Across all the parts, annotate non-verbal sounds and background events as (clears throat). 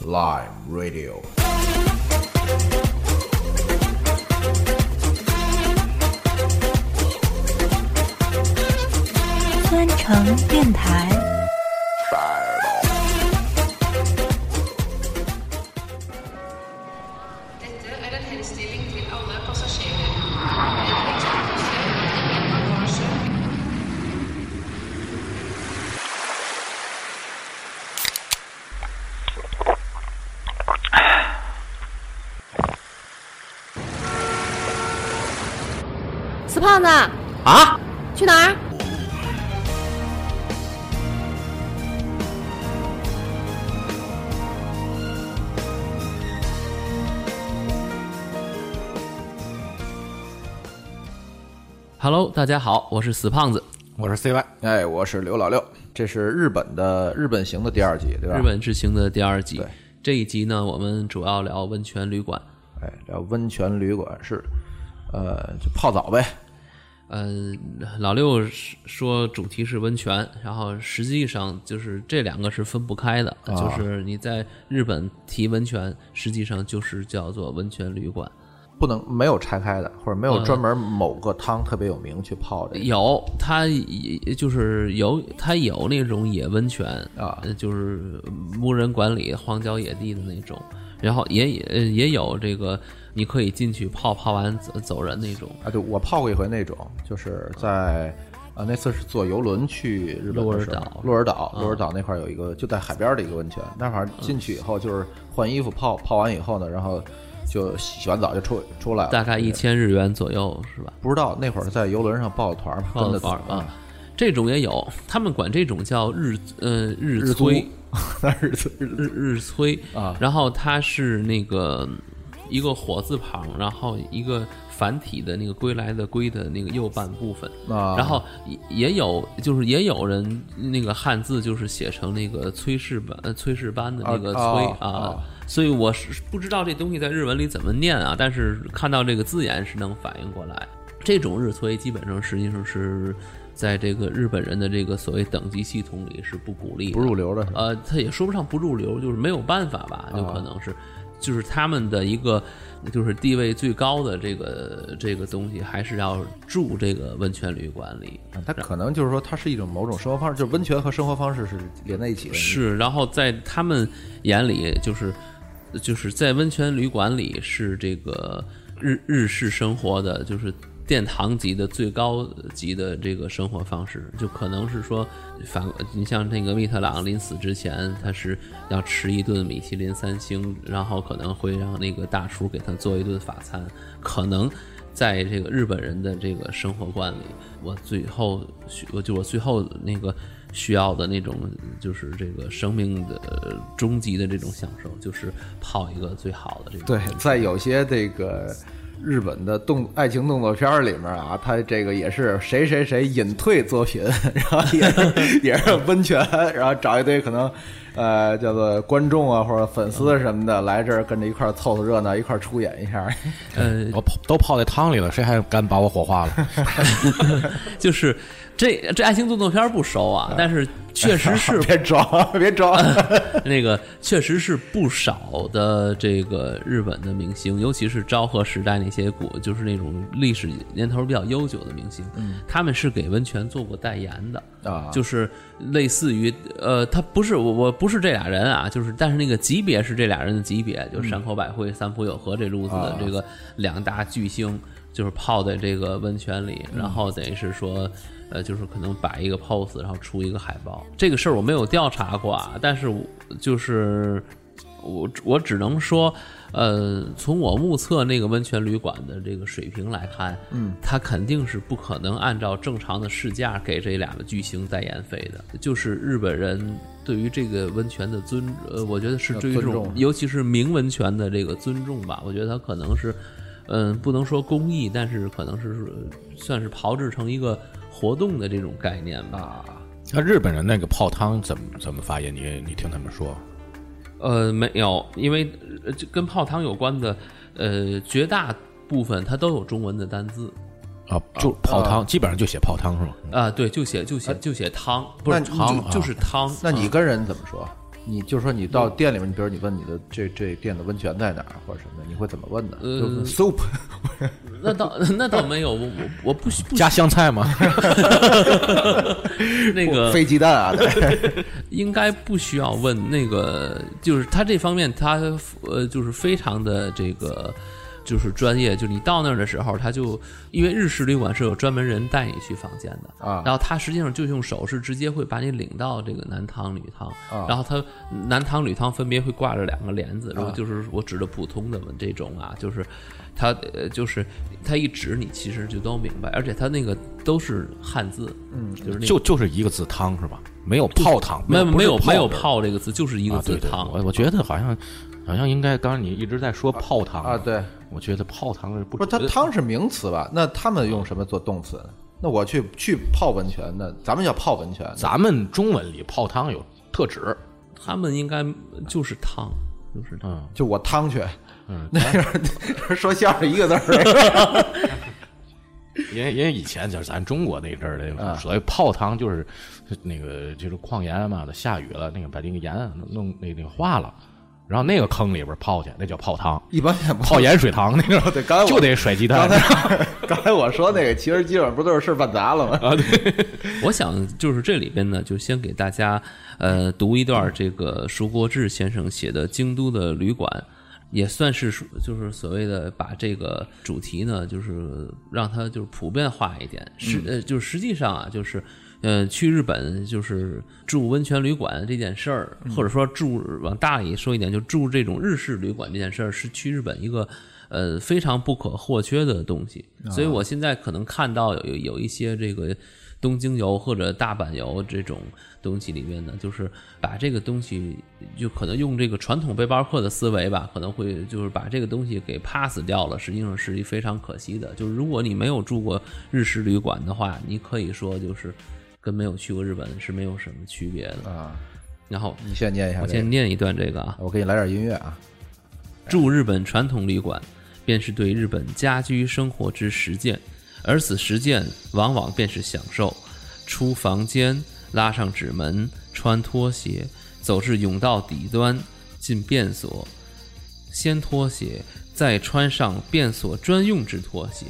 Lime Radio。酸橙电台，子，啊！去哪儿？Hello，大家好，我是死胖子。我是 CY，哎，我是刘老六，这是日本的日本行的第二集，对吧？日本之行的第二集对。这一集呢，我们主要聊温泉旅馆。哎，聊温泉旅馆是，呃，就泡澡呗。嗯，老六是说主题是温泉，然后实际上就是这两个是分不开的，啊就是你在日本提温泉，实际上就是叫做温泉旅馆。不能没有拆开的，或者没有专门某个汤特别有名去泡的。有，它也就是有，它有那种野温泉啊呃就是无人管理、荒郊野地的那种，然后也也呃也有这个你可以进去泡，泡完走走人那种。啊，对，我泡过一回那种，就是在啊，那次是坐游轮去日本的鹿儿岛。鹿儿岛，鹿儿岛那块儿有一个就在海边儿的一个温泉，那会儿进去以后就是换衣服泡，泡完以后呢，然后就洗完澡就出出来了，大概一千日元左右是吧？不知道那会儿在游轮上报的团报的团儿啊。啊，这种也有，他们管这种叫日呃日日催，(laughs) 日日日催。啊。然后它是那个一个火字旁，然后一个繁体的那个归来的归的那个右半部分，啊，然后也也有就是也有人那个汉字就是写成那个崔氏班呃炊事班的那个崔啊所以我是不知道这东西在日文里怎么念啊，但是看到这个字眼是能反应过来。这种日催基本上实际上是在这个日本人的这个所谓等级系统里是不鼓励不入流的？呃，他也说不上不入流，就是没有办法吧，就可能是，就是他们的一个就是地位最高的这个这个东西，还是要住这个温泉旅馆里。它可能就是说，它是一种某种生活方式，就是温泉和生活方式是连在一起的。是，然后在他们眼里，就是就是在温泉旅馆里是这个日日式生活的，就是殿堂级的最高级的这个生活方式，就可能是说反你像那个密特朗临死之前，他是要吃一顿米其林三星，然后可能会让那个大厨给他做一顿法餐，可能。在这个日本人的这个生活观里，我最后需，我就我最后那个需要的那种，就是这个生命的呃终极的这种享受，就是泡一个最好的这个。对，在有些这个日本的动爱情动作片儿里面啊，他这个也是谁谁谁隐退作品，(laughs) 然后也是 (laughs) 也是温泉，然后找一堆可能呃叫做观众啊或者粉丝什么的来这儿跟着一块儿凑凑热闹，一块儿出演一下。呃，我泡都泡在汤里了，谁还敢把我火化了？(laughs) 就是这这爱情动作片不熟啊，但是确实是 (laughs) 别装，别装。(laughs) 那个确实是不少的这个日本的明星，尤其是昭和时代那些古，就是那种历史年头比较悠久的明星，他们是给温泉做过代言的啊就是类似于呃，他不是我我不是这俩人啊，就是但是那个级别是这俩人的级别，就是山口百惠、三浦友和这路子的啊这个两大巨星，就是泡在这个温泉里，然后等于是说。呃，就是可能摆一个 pose，然后出一个海报。这个事儿我没有调查过啊，但是我就是我我只能说，呃，从我目测那个温泉旅馆的这个水平来看，嗯，他肯定是不可能按照正常的市价给这两个巨星代言费的。就是日本人对于这个温泉的尊，呃，我觉得是尊重尤其是名温泉的这个尊重吧。我觉得他可能是，嗯，不能说公益，但是可能是呃算是炮制成一个活动的这种概念吧。啊，那日本人那个泡汤怎么怎么发音？你你听他们说，呃，没有，因为呃这跟泡汤有关的，呃，绝大部分它都有中文的单字，啊，就泡汤，基本上就写泡汤是吗？啊，对，就写就写就写汤，不是汤就就是汤。啊那你跟人怎么说？你就说你到店里面，你比如你问你的这这店的温泉在哪儿或者什么的，你会怎么问呢？呃就 soup (laughs) 那倒那倒没有，我我我不需不加香菜吗？(laughs) 那个 (laughs) 飞鸡蛋啊，对应该不需要问那个，就是他这方面他呃就是非常的这个就是专业，就你到那儿的时候，他就因为日式旅馆是有专门人带你去房间的啊然后他实际上就用手势直接会把你领到这个男汤女汤，啊然后他男汤女汤分别会挂着两个帘子，如果啊就是我指的普通的这种啊，就是他呃就是他一指你其实就都明白，而且他那个都是汉字，嗯，就是那个就就是一个字汤是吧？没有泡汤，没有没有没有泡这个字，就是一个字汤。我我觉得好像好像应该，刚刚你一直在说泡汤啊，对，我觉得泡汤是不不是它汤是名词吧？那他们用什么做动词？呢？那我去去泡温泉，那咱们叫泡温泉，咱们中文里泡汤有特指，他们应该就是汤，就是汤。嗯，就我汤去，嗯，(laughs) 那个说相声一个字儿，(laughs) 因为因为以前就是咱中国那阵儿啊。的所谓泡汤，就是那个就是矿盐嘛的，下雨了，那个把那个盐弄弄那那个化了，然后那个坑里边泡去，那叫泡汤，一般也不泡盐水汤那个 (laughs) 对刚才我就得甩鸡刚蛋才刚才我说那个，其实基本上不都是事儿办砸了吗？啊，对，(laughs) 我想就是这里边呢，就先给大家呃读一段这个舒国志先生写的《京都的旅馆》，也算是说就是所谓的把这个主题呢，就是让它就是普遍化一点。实呃，就是实际上啊，就是。呃，去日本就是住温泉旅馆这件事儿，或者说住往大里说一点，就住这种日式旅馆这件事儿，是去日本一个呃非常不可或缺的东西。所以我现在可能看到有有一些这个东京游或者大阪游这种东西里面呢，就是把这个东西就可能用这个传统背包客的思维吧，可能会就是把这个东西给 pass 掉了，实际上是一非常可惜的。就是如果你没有住过日式旅馆的话，你可以说就是跟没有去过日本是没有什么区别的。啊，然后你先念一下我这个，先念一段这个啊，我给你来点音乐啊。住日本传统旅馆，便是对日本家居生活之实践，而此实践往往便是享受。出房间，拉上纸门，穿拖鞋，走至甬道底端，进便所，先脱鞋，再穿上便所专用之拖鞋。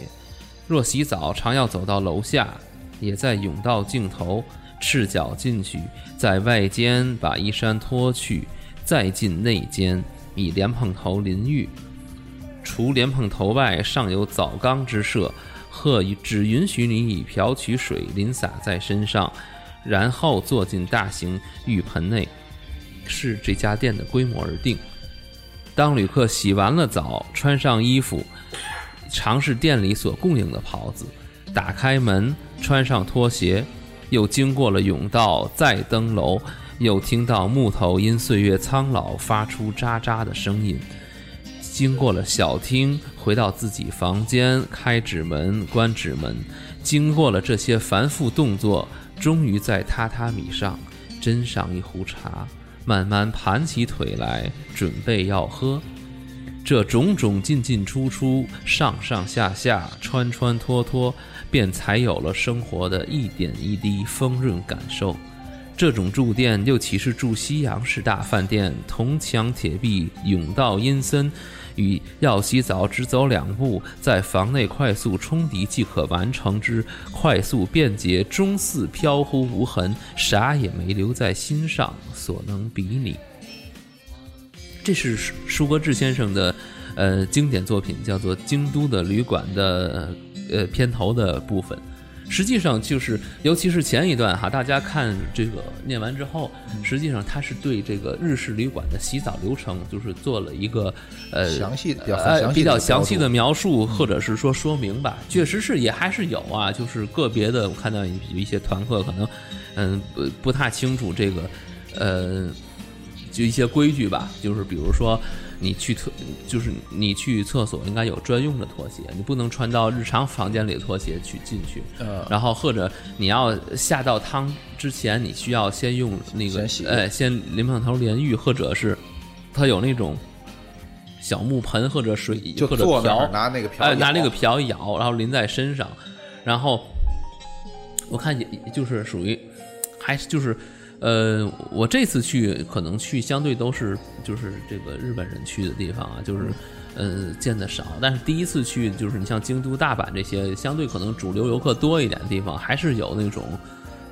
若洗澡，常要走到楼下，也在甬道尽头，赤脚进去，在外间把衣衫脱去，再进内间，以莲蓬头淋浴。除莲蓬头外，尚有澡缸之设，或只允许你以瓢取水淋洒在身上，然后坐进大型浴盆内，视这家店的规模而定。当旅客洗完了澡，穿上衣服，尝试店里所供应的袍子，打开门，穿上拖鞋，又经过了甬道，再登楼，又听到木头因岁月苍老发出喳喳的声音。经过了小厅，回到自己房间，开纸门，关纸门。经过了这些繁复动作，终于在榻榻米上斟上一壶茶，慢慢盘起腿来，准备要喝。这种种进进出出、上上下下、穿穿脱脱，便才有了生活的一点一滴丰润感受。这种住店又岂是住西洋式大饭店，铜墙铁壁、甬道阴森，与要洗澡只走两步，在房内快速冲涤即可完成之快速便捷、终似飘忽无痕，啥也没留在心上所能比拟。这是舒舒格志先生的呃经典作品，叫做《京都的旅馆》的呃片头的部分。实际上就是，尤其是前一段哈，大家看这个念完之后，实际上他是对这个日式旅馆的洗澡流程，就是做了一个呃详细比较呃详细的比较详细的描述，或者是说说明吧。确实是也还是有啊，就是个别的我看到有一些团客可能嗯不不太清楚这个呃就一些规矩吧，就是比如说。你去厕，就是你去厕所应该有专用的拖鞋，你不能穿到日常房间里的拖鞋去进去。呃，然后或者你要下到汤之前，你需要先用那个哎，先淋上头淋浴，或者是它有那种小木盆或者水就或者瓢拿那个瓢哎，拿那个舀瓢舀，然后淋在身上。然后我看也就是属于还是就是。呃，我这次去可能去相对都是就是这个日本人去的地方啊，就是呃见的少。但是第一次去就是你像京都、大阪这些相对可能主流游客多一点的地方，还是有那种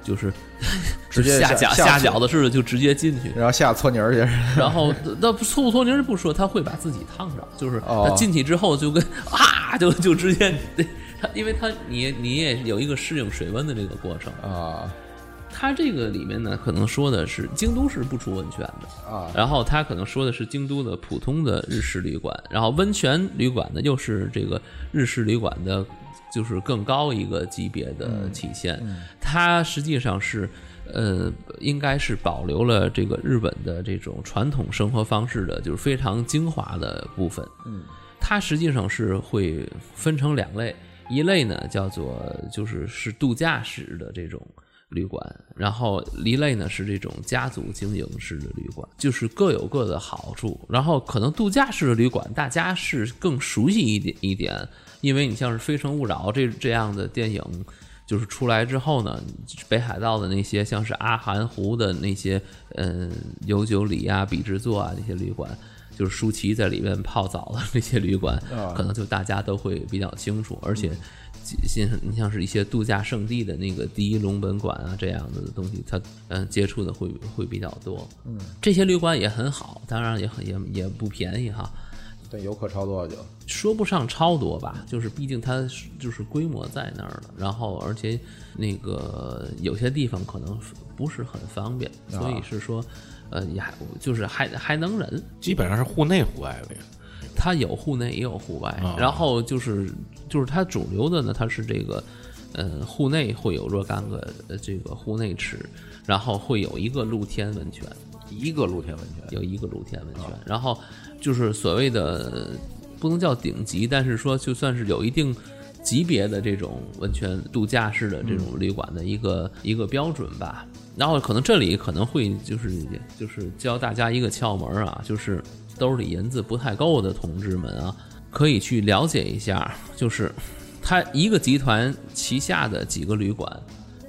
就是 (laughs) 直接下脚下下饺子似的就直接进去，然后下搓泥儿去，然后 (laughs) 那搓不搓泥儿不说，他会把自己烫着，就是进去之后就跟啊就就直接他因为他你你也有一个适应水温的这个过程。啊它这个里面呢，可能说的是京都是不出温泉的，啊然后它可能说的是京都的普通的日式旅馆，然后温泉旅馆呢又是这个日式旅馆的，就是更高一个级别的体现。它实际上是，呃，应该是保留了这个日本的这种传统生活方式的，就是非常精华的部分。嗯，它实际上是会分成两类，一类呢叫做就是是度假式的这种。旅馆，然后一类呢是这种家族经营式的旅馆，就是各有各的好处。然后可能度假式的旅馆，大家是更熟悉一点一点，因为你像是《非诚勿扰》这这样的电影，就是出来之后呢，北海道的那些像是阿寒湖的那些，嗯，有九里啊、比之作啊那些旅馆。就是舒淇在里面泡澡的那些旅馆，可能就大家都会比较清楚，而且，像你像是一些度假胜地的那个第一龙本馆啊这样的东西，它嗯接触的会会比较多。嗯，这些旅馆也很好，当然也很也也不便宜哈。对游客超多就说不上超多吧，就是毕竟它是就是规模在那儿了，然后而且那个有些地方可能不是很方便，所以是说。呃，也还就是还还能忍，基本上是户内户外的。它有户内也有户外，啊。然后就是就是它主流的呢，它是这个，呃，户内会有若干个呃这个户内池，然后会有一个露天温泉，一个露天温泉。有一个露天温泉，然后就是所谓的不能叫顶级，但是说就算是有一定级别的这种温泉度假式的这种旅馆的一个、一个标准吧。然后可能这里可能会就是就是教大家一个窍门啊，就是兜里银子不太够的同志们啊，可以去了解一下，就是它一个集团旗下的几个旅馆。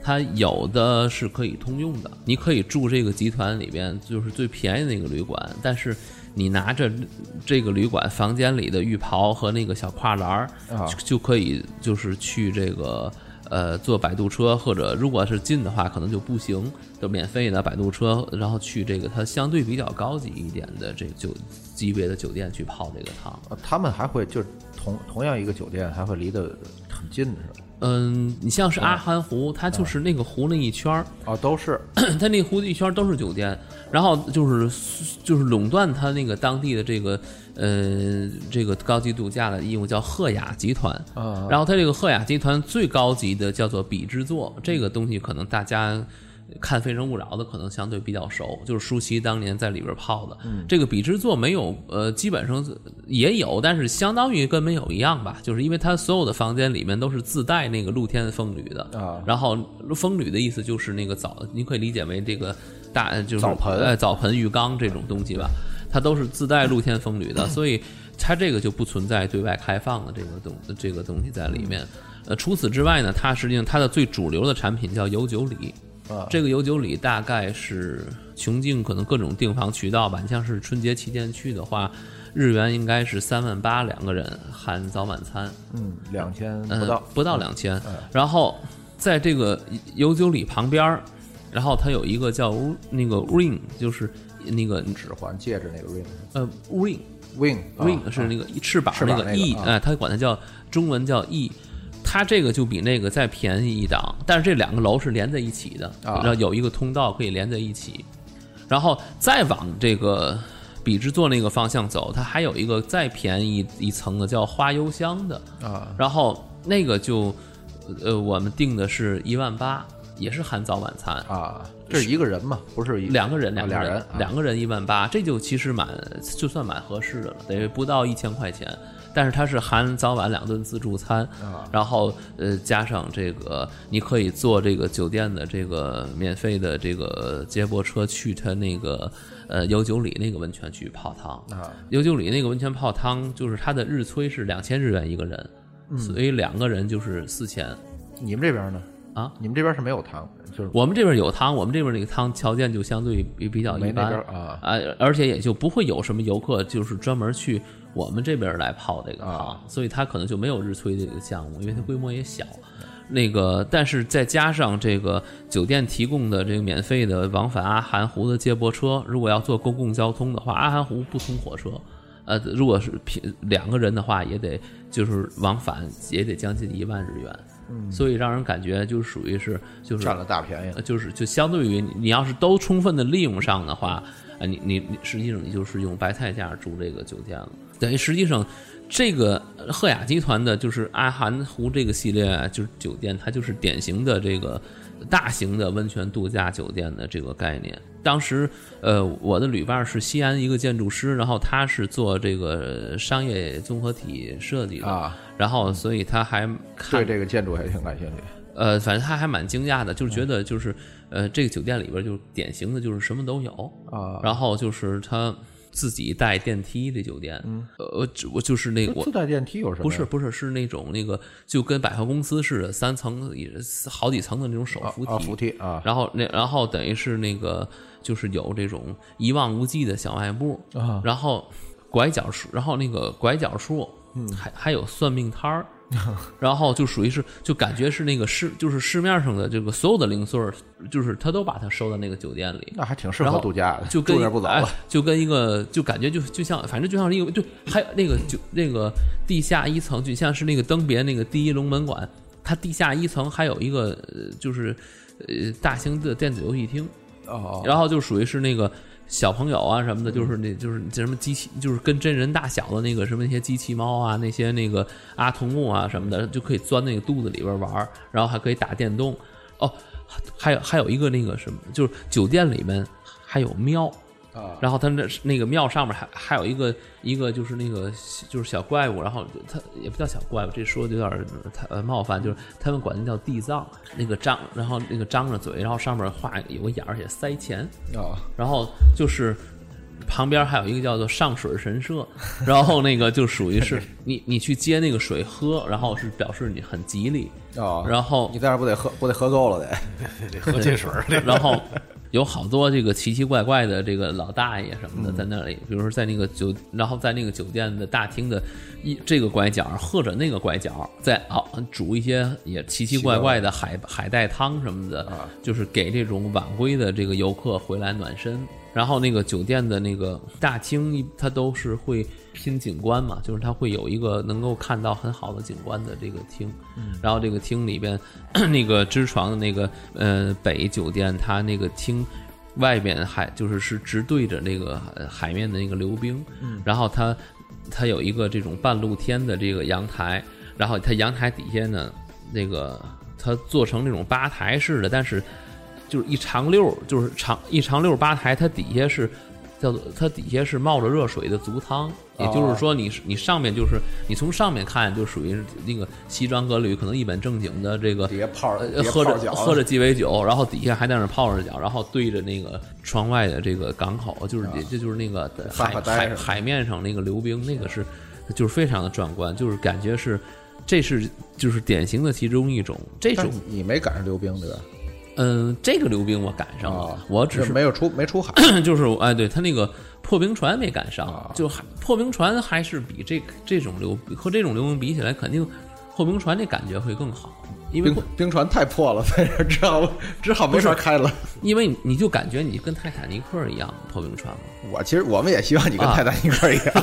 它有的是可以通用的，你可以住这个集团里边就是最便宜的那个旅馆，但是你拿着这个旅馆房间里的浴袍和那个小跨栏儿，就可以就是去这个呃坐摆渡车，或者如果是近的话，可能就步行，就免费的摆渡车，然后去这个它相对比较高级一点的这个酒级别的酒店去泡这个汤。啊他们还会就是同同样一个酒店还会离得很近是吧？嗯，你像是阿寒湖，它就是那个湖那一圈儿，啊，都是。(clears throat) 它那湖一圈都是酒店，然后就是就是垄断它那个当地的这个呃这个高级度假的义务叫赫雅集团，啊。然后它这个赫雅集团最高级的叫做比之作，这个东西可能大家。看《非诚勿扰》的可能相对比较熟，就是舒淇当年在里边泡的。嗯这个比之作没有，呃，基本上也有，但是相当于跟没有一样吧，就是因为它所有的房间里面都是自带那个露天风吕的啊然后风吕的意思就是那个澡，你可以理解为这个大就是澡盆呃澡盆、浴缸这种东西吧，它都是自带露天风吕的，所以它这个就不存在对外开放的这个东这个东西在里面。呃，除此之外呢，它实际上它的最主流的产品叫有酒礼。啊这个有酒里大概是穷尽可能各种订房渠道吧。你像是春节期间去的话，日元应该是三万八两个人，含早晚餐，嗯两千嗯，不到不到两千。然后在这个有酒里旁边儿，然后它有一个叫那个 ring，就是那个指环戒指那个 ring 呃 ring wing wing 是那个翅膀那个 e，啊哎，它管它叫中文叫 e。它这个就比那个再便宜一档，但是这两个楼是连在一起的，啊。然后有一个通道可以连在一起，然后再往这个比之座那个方向走，它还有一个再便宜一层的叫花幽香的，啊。然后那个就呃我们定的是一万八，也是含早晚餐，啊，这是一个人嘛，不是一两个人，两个人，俩人啊。两个人一万八，这就其实蛮就算蛮合适的了，得不到一千块钱。但是它是含早晚两顿自助餐，啊然后呃加上这个你可以坐这个酒店的这个免费的这个接驳车去它那个呃有九里那个温泉去泡汤。啊有九里那个温泉泡汤，就是它的日催是两千日元一个人，嗯所以两个人就是四千。你们这边呢？啊，你们这边是没有汤，就是我们这边有汤，我们这边那个汤条件就相对比比较一般啊啊，而且也就不会有什么游客就是专门去我们这边来泡这个汤，啊。所以它可能就没有日炊这个项目，因为它规模也小。那个，但是再加上这个酒店提供的这个免费的往返阿寒湖的接驳车，如果要坐公共交通的话，阿寒湖不通火车，呃，如果是平两个人的话，也得就是往返也得将近一万日元，嗯，所以让人感觉就属于是就是占了大便宜了，就是就相对于你你要是都充分的利用上的话，啊，你你你实际上你就是用白菜价住这个酒店了，等于实际上这个赫雅集团的就是阿寒湖这个系列啊就是酒店，它就是典型的这个大型的温泉度假酒店的这个概念。当时，呃，我的旅伴是西安一个建筑师，然后他是做这个商业综合体设计的，啊，然后所以他还看对这个建筑还挺感兴趣。呃，反正他还蛮惊讶的，就是觉得就是呃，这个酒店里边就是典型的就是什么都有啊然后就是他自己带电梯的酒店，嗯，呃，我就是那个我自带电梯有什么？不是不是是那种那个就跟百货公司似的，三层好几层的那种手扶梯，啊，扶梯啊，然后那然后等于是那个就是有这种一望无际的小卖部。啊。然后拐角处，然后那个拐角处，嗯，还还有算命摊儿。然后就属于是，就感觉是那个市，就是市面上的这个所有的零碎儿，就是他都把它收到那个酒店里，那还挺适合度假的，就跟。就跟一个就感觉就就像反正就像是一个就，还有那个就那个地下一层，就像是那个登别那个第一龙门馆，它地下一层还有一个呃就是呃大型的电子游戏厅，哦，然后就属于是那个小朋友啊什么的，就是那就是什么机器，就是跟真人大小的那个什么那些机器猫啊，那些那个阿童木啊什么的，就可以钻那个肚子里边玩，然后还可以打电动。哦，还有还有一个那个什么，就是酒店里面还有喵。啊。然后他那那个庙上面还还有一个一个就是那个就是小怪物，然后他也不叫小怪物，这说的有点太呃冒犯，就是他们管那叫地藏，那个张，然后那个张着嘴，然后上面画有个眼儿，而且塞钱，啊。然后就是旁边还有一个叫做上水神社，(laughs) 然后那个就属于是你你去接那个水喝，然后是表示你很吉利，啊！然后你在那不得喝不得喝够了得？(laughs) 得喝进水，(laughs) 然后有好多这个奇奇怪怪的这个老大爷什么的在那里，比如说在那个酒，然后在那个酒店的大厅的一这个拐角或者那个拐角，在啊煮一些也奇奇怪怪的海海带汤什么的，就是给这种晚归的这个游客回来暖身。然后那个酒店的那个大厅，它都是会拼景观嘛，就是它会有一个能够看到很好的景观的这个厅。然后这个厅里边 (clears throat) 那个支床的那个呃北酒店，它那个厅外边还就是是直对着那个呃海面的那个流冰，然后它它有一个这种半露天的这个阳台，然后它阳台底下呢，那个它做成那种吧台式的，但是就是一长溜儿，就是长一长溜儿吧台，它底下是叫做它底下是冒着热水的足汤，也就是说你是你上面就是你从上面看就属于是那个西装革履，可能一本正经的这个底下泡喝着喝着鸡尾酒，然后底下还在那泡着脚，然后对着那个窗外的这个港口，就是也这就是那个海海海面上那个溜冰，那个是就是非常的壮观，就是感觉是这是就是典型的其中一种这种你没赶上溜冰对吧？嗯、这个溜冰我赶上了，啊，我只是没有出没出海 (clears throat) 就是哎，对他那个破冰船没赶上，啊就还破冰船还是比这这种溜和这种溜冰比起来，肯定破冰船那感觉会更好，因为冰冰船太破了，在这儿只好只好没法开了。因为你你就感觉你跟泰坦尼克一样破冰船嘛，我其实我们也希望你跟啊泰坦尼克一样，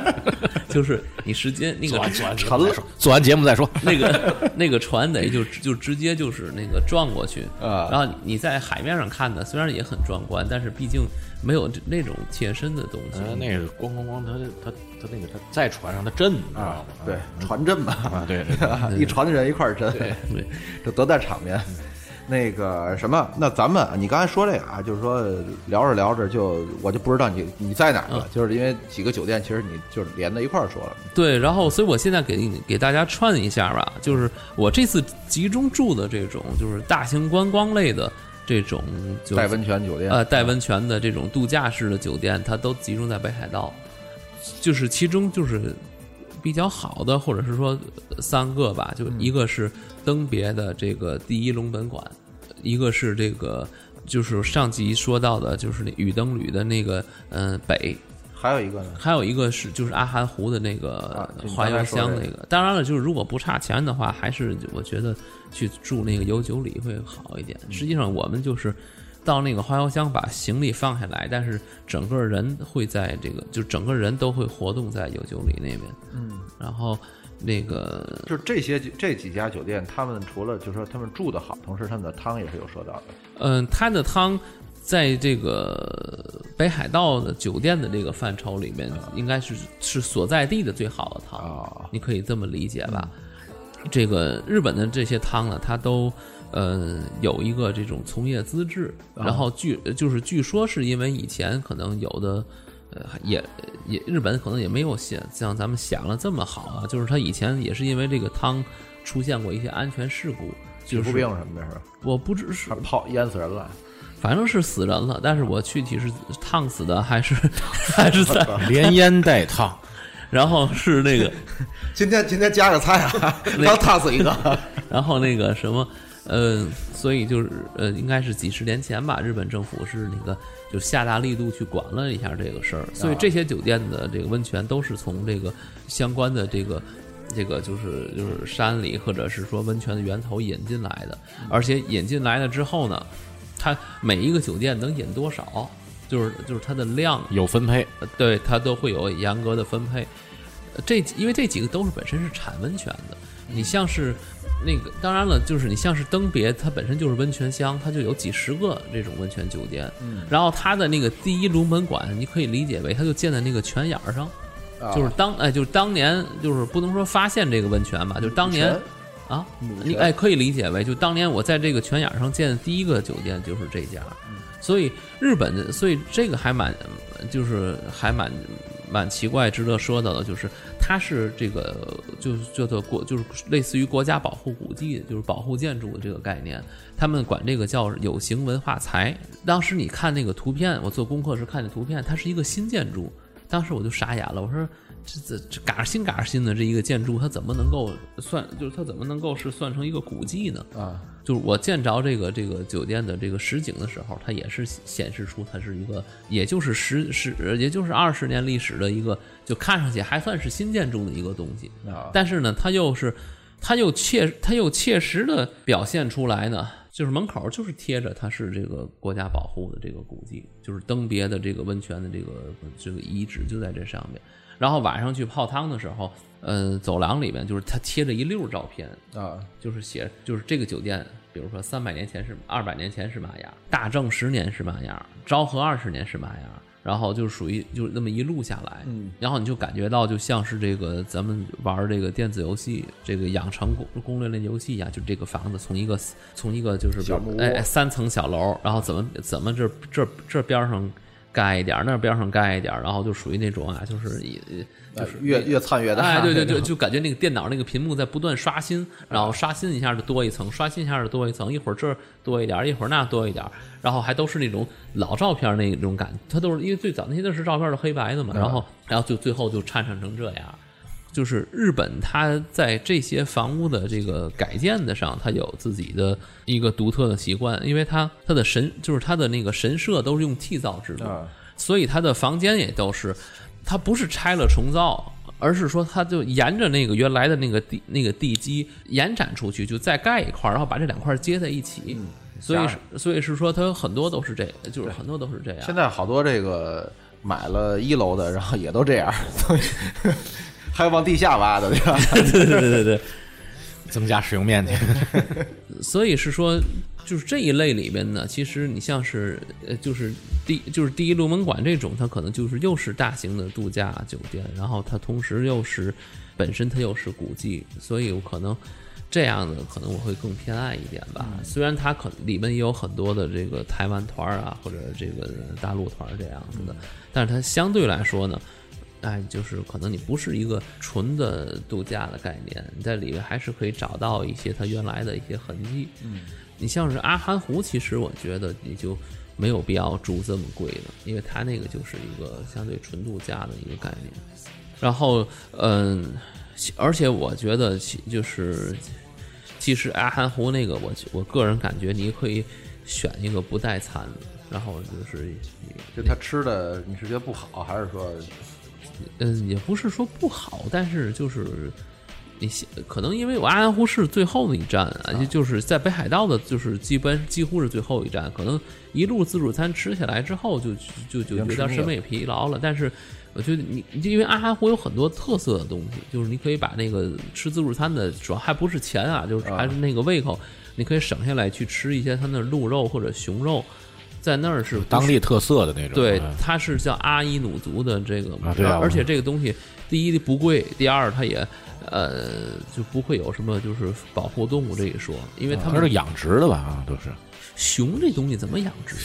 (laughs) 就是你时间那个沉了做完节目再说。那个那个船得就就直接就是那个撞过去啊然后你你在海面上看的虽然也很壮观，但是毕竟没有那种健身的东西。呃，那个咣咣咣，他他他那个他在船上他震，你知道啊吗？，对，船震嘛，啊，对 (laughs) 一船的人一块儿震，对 (laughs) 这多大场面。那个什么，那咱们你刚才说这个啊，就是说聊着聊着就我就不知道你你在哪儿了，就是因为几个酒店，其实你就是连在一块儿说了。对，然后所以我现在给给大家串一下吧，就是我这次集中住的这种就是大型观光类的这种就带温泉酒店，呃带温泉的这种度假式的酒店，它都集中在北海道，就是其中就是比较好的，或者是说呃三个吧，就一个是登别的这个第一龙本馆，一个是这个就是上集说到的，就是那雨灯旅的那个嗯、呃北，还有一个呢，还有一个是就是阿寒湖的那个花刚才说这油箱那个。当然了，就是如果不差钱的话，还是我觉得去住那个有酒里会好一点。嗯实际上，我们就是到那个花油箱把行李放下来，但是整个人会在这个，就整个人都会活动在有酒里那边。嗯，然后那个就这些这几家酒店，他们除了就是说他们住的好，同时他们的汤也是有说到的。嗯，他的汤在这个北海道的酒店的这个范畴里面，应该是是所在地的最好的汤，啊你可以这么理解吧？这个日本的这些汤呢，它都呃有一个这种从业资质，然后据就是据说是因为以前可能有的。呃，也也日本可能也没有像像咱们想的这么好啊，就是他以前也是因为这个汤出现过一些安全事故，就是皮肤病什么的，是吧？我不知是还泡淹死人了，反正是死人了，但是我具体是烫死的还是 (laughs) 还是在，(laughs) 连淹带烫，然后是那个，(laughs) 今天今天加个菜啊，(laughs) 刚烫死一个。(laughs) 然后那个什么，呃，所以就是呃，应该是几十年前吧，日本政府是那个就下大力度去管了一下这个事儿，所以这些酒店的这个温泉都是从这个相关的这个。这个就是就是山里或者是说温泉的源头引进来的，而且引进来了之后呢，它每一个酒店能引多少，就是就是它的量有分配，呃对它都会有严格的分配。呃这因为这几个都是本身是产温泉的，你像是那个，当然了，就是你像是登别，它本身就是温泉乡，它就有几十个这种温泉酒店。嗯，然后它的那个第一龙门馆，你可以理解为它就建在那个泉眼儿上，就是当哎，就是当年就是不能说发现这个温泉吧，就是当年啊，你哎可以理解为，就当年我在这个泉眼上建的第一个酒店就是这家，嗯。所以日本的，所以这个还蛮，就是还蛮蛮奇怪，值得说道的，就是它是这个就是叫做国，就是类似于国家保护古迹，就是保护建筑的这个概念，他们管这个叫有形文化财。当时你看那个图片，我做功课时看的图片，它是一个新建筑，当时我就傻眼了，我说。这这这嘎儿新嘎儿新的这一个建筑，它怎么能够算？就是它怎么能够是算成一个古迹呢？啊，就是我见着这个这个酒店的这个实景的时候，它也是显示出它是一个，也就是十十，也就是二十年历史的一个，就看上去还算是新建筑的一个东西。啊但是呢，它又是，它又切，它又切实的表现出来呢，就是门口就是贴着它是这个国家保护的这个古迹，就是登别的这个温泉的这个这个遗址就在这上面。然后晚上去泡汤的时候，呃，走廊里面就是他贴着一溜照片，啊，就是写就是这个酒店，比如说三百年前是二百年前是嘛样，大正十年是嘛样，昭和二十年是嘛样，然后就属于就是那么一路下来，嗯，然后你就感觉到就像是这个咱们玩这个电子游戏，这个养成攻攻略类游戏一样，就这个房子从一个从一个就是哎三层小楼，然后怎么怎么这这这边上盖一点，那边上盖一点，然后就属于那种啊，就是也就是越越灿越大。哎，对对，对就就感觉那个电脑那个屏幕在不断刷新，然后刷新一下就多一层，刷新一下就多一层，一会儿这多一点，一会儿那多一点，然后还都是那种老照片那种感，它都是因为最早那些都是照片是黑白的嘛，然后然后就最后就颤颤成这样。就是日本，它在这些房屋的这个改建的上，它有自己的一个独特的习惯，因为它它的神就是它的那个神社都是用替造制度，啊所以它的房间也都是，它不是拆了重造，而是说它就沿着那个原来的那个地那个地基延展出去，就再盖一块儿，然后把这两块儿接在一起。所以是所以是说它有很多都是这，就是很多都是这样。现在好多这个买了一楼的，然后也都这样，所以还往地下挖的，对吧？对对对对对，(laughs) 增加使用面积。(laughs) 所以是说，就是这一类里边呢，其实你像是呃，就是第就是第一龙门馆这种，它可能就是又是大型的度假酒店，然后它同时又是本身它又是古迹，所以我可能这样的可能我会更偏爱一点吧。虽然它可里面也有很多的这个台湾团儿啊，或者这个大陆团儿这样子的，但是它相对来说呢。哎，就是可能你不是一个纯的度假的概念，你在里面还是可以找到一些它原来的一些痕迹。嗯，你像是阿寒湖，其实我觉得你就没有必要住这么贵的，因为它那个就是一个相对纯度假的一个概念。然后嗯，其而且我觉得其就是，其实阿寒湖那个我我个人感觉你可以选一个不带餐的，然后就是就他吃的，你是觉得不好，还是说嗯，也不是说不好，但是就是你想可能因为我阿寒湖是最后的一站啊，就就是在北海道的，就是基本几乎是最后一站，可能一路自助餐吃下来之后就，就就觉得审美疲劳了。但是我觉得你，你因为阿寒湖有很多特色的东西，就是你可以把那个吃自助餐的，主要还不是钱啊，就是还是那个胃口，你可以省下来去吃一些他那鹿肉或者熊肉，在那儿是当地特色的那种。对嗯，它是叫阿伊努族的这个，啊对啊而且这个东西，第一不贵，第二它也呃就不会有什么就是保护动物这一说，因为他们它是养殖的吧？啊，都是熊这东西怎么养殖？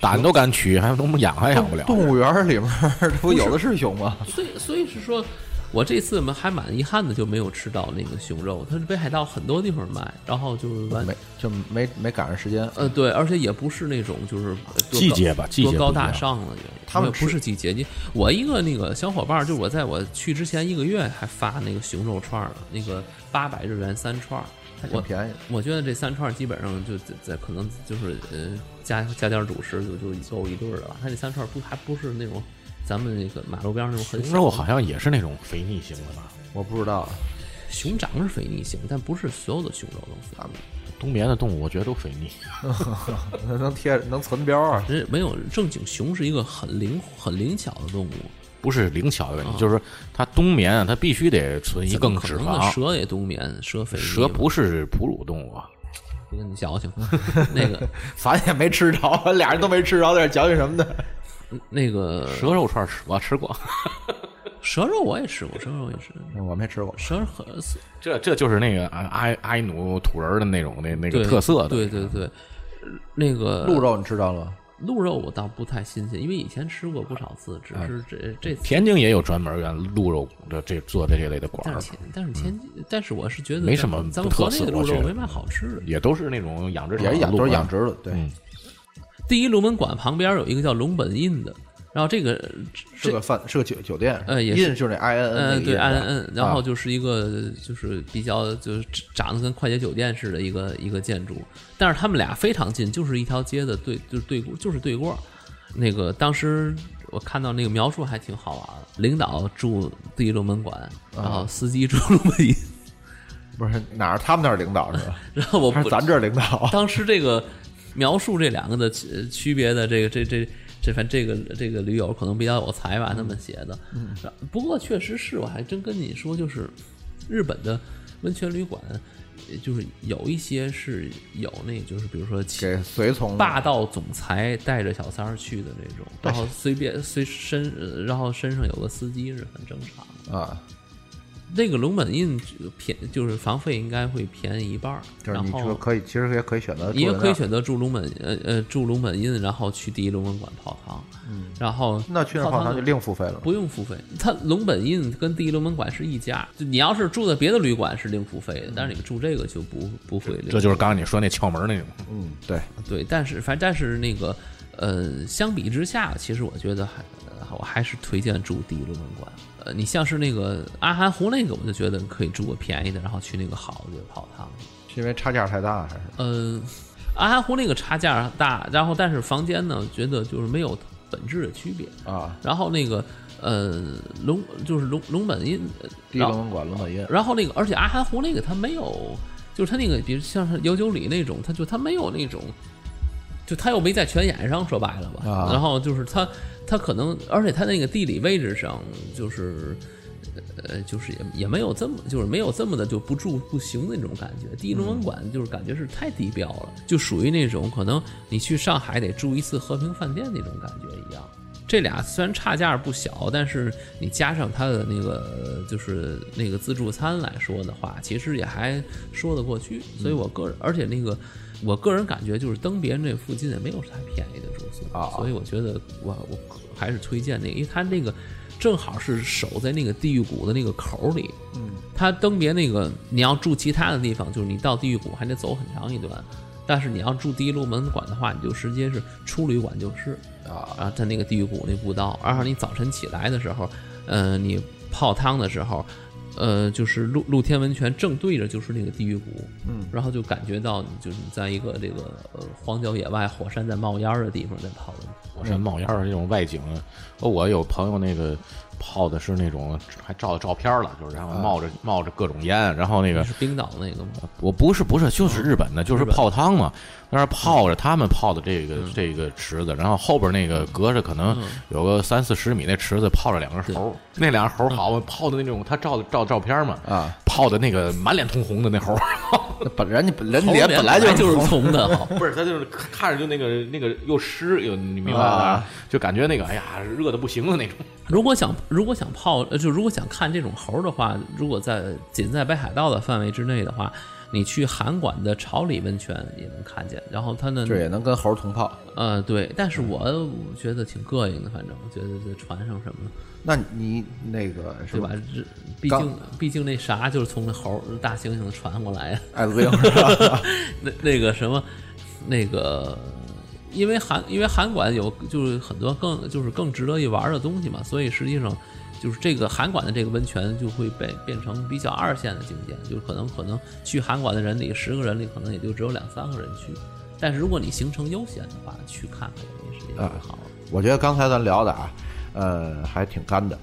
胆都敢取，还能养还养不了。动物园里面这不有的是熊吗？所以所以是说，我这次嘛还蛮遗憾的，就没有吃到那个熊肉。它是北海道很多地方卖，然后就是完没就没没赶上时间。呃对，而且也不是那种就是季节吧季节多高大上了也。他们不是季节，你我一个那个小伙伴儿，就是我在我去之前一个月还发那个熊肉串儿，那个八百日元三串儿，我便宜，我觉得这三串儿基本上就在在可能就是呃加加点儿主食就就够一顿儿了吧。它这三串儿不还不是那种咱们那个马路边儿那种很熊肉好像也是那种肥腻型的吧？我不知道。熊掌是肥腻型，但不是所有的熊肉都肥腻。冬眠的动物我觉得都肥腻。(laughs) 能贴能存膘啊？人没有正经熊是一个很灵很灵巧的动物，不是灵巧的问题，啊就是说它冬眠啊，它必须得存一更脂肪。蛇也冬眠，蛇肥腻蛇不是哺乳动物啊，别跟你矫情，(laughs) 那个咱也没吃着，俩人都没吃着，在这矫情什么呢？那个蛇肉串吃我吃过，(laughs) 蛇肉我也吃过，蛇肉也吃，我没吃过。蛇很这这就是那个啊阿阿伊努土人的那种那那个特色的。对对对，那个鹿肉你知道了吗？鹿肉我倒不太新鲜，因为以前吃过不少次，只是这这次。天津也有专门原鹿肉的这做这这类的馆儿但是，天，但是天津，但是我是觉得没什么咱们特国内的鹿肉没嘛好吃的。也都是那种养殖场也养都是养殖的，对，嗯第一龙门馆旁边有一个叫龙本印的，然后这个是个饭，是个酒酒店。呃也是印就是那 I N N 嗯，对，I N 嗯 N，然后就是一个就是比较就是长得跟快捷酒店似的一个一个建筑，但是他们俩非常近，就是一条街的对，就是对就是对过。那个当时我看到那个描述还挺好玩的，领导住第一龙门馆，然后司机住龙门印，(laughs) 不是哪儿他们那儿领导是吧？(laughs) 然后我不是咱这儿领导？当时这个描述这两个的区区别的这个这这这反正这个这个驴友可能比较有才吧，那么写的。嗯，不过确实是我还真跟你说，就是日本的温泉旅馆，呃就是有一些是有那，就是比如说其给随从霸道总裁带着小三儿去的那种，然后随便随身，呃然后身上有个司机是很正常的。啊，那个龙本印便就是房费应该会便宜一半儿，就是然后你说可以，其实也可以选择你也可以选择住龙本呃呃住龙本印，然后去第一龙门馆泡汤，嗯，然后那去那泡汤就就另付费了。不用付费。它龙本印跟第一龙门馆是一家，就你要是住在别的旅馆是另付费的，但是你住这个就不不会。这就是刚才你说那窍门那种。嗯，对，对，但是反正但是那个呃，相比之下，其实我觉得还呃我还是推荐住第一龙门馆。呃，你像是那个阿寒湖那个，我就觉得可以住个便宜的，然后去那个好的泡汤。是因为差价太大还是？呃，阿寒湖那个差价大，然后但是房间呢，觉得就是没有本质的区别。啊，然后那个呃龙就是龙龙本印，呃然后第一龙门馆龙本印然后那个而且阿寒湖那个它没有，就是它那个比如像是有酒里那种，它就它没有那种。就他又没在泉眼上，说白了吧，啊然后就是他，他可能，而且他那个地理位置上，就是，呃，就是也也没有这么，就是没有这么的就不住不行的那种感觉。第一龙文馆就是感觉是太低标了，就属于那种可能你去上海得住一次和平饭店那种感觉一样。这俩虽然差价不小，但是你加上它的那个就是那个自助餐来说的话，其实也还说得过去。所以我个人，而且那个我个人感觉就是登别这附近也没有太便宜的住宿啊所以我觉得我我还是推荐那个，因为它那个正好是守在那个地狱谷的那个口里。嗯，它登别那个你要住其他的地方，就是你到地狱谷还得走很长一段。但是你要住第一路门馆的话，你就直接是出旅馆就是啊，啊，在那个地狱谷那步道，然后你早晨起来的时候，呃，你泡汤的时候，呃，就是露露天温泉正对着就是那个地狱谷，嗯，然后就感觉到你就是你在一个这个呃荒郊野外，火山在冒烟儿的地方在泡温泉。火山冒烟的那种外景，呃我有朋友那个泡的是那种还照了照片了，就是然后冒着、冒着各种烟，然后那个是冰岛那个吗？我不是不是就是日本的，就是泡汤嘛，那是泡着他们泡的这个、这个池子，然后后边那个隔着可能有个三四十米那池子泡着两个猴，那两个猴儿好泡的那种，他照的照照片嘛，啊，泡的那个满脸通红的那猴本人家本人脸本来就就是红红的，(laughs) 不是，他就是看着就那个那个又湿又你明白吧？啊。就感觉那个哎呀热的不行的那种。如果想如果想泡，呃，就如果想看这种猴的话，如果在仅在北海道的范围之内的话，你去韩馆的朝里温泉也能看见。然后它呢，这也能跟猴儿同泡。呃，对，但是我觉得挺膈应的，反正我觉得在船上什么的，那你那个是对吧？这毕竟毕竟那啥就是从那猴儿大猩猩传过来的。艾滋病是吧？(laughs) 那那个什么，那个，因为韩因为韩馆有就是很多更就是更值得一玩的东西嘛，所以实际上就是这个韩馆的这个温泉就会被变成比较二线的景点，就可能可能去韩馆的人里十个人里可能也就只有两三个人去，但是如果你行程悠闲的话，去看看也是也好的。我觉得刚才咱聊的啊，呃，还挺干的。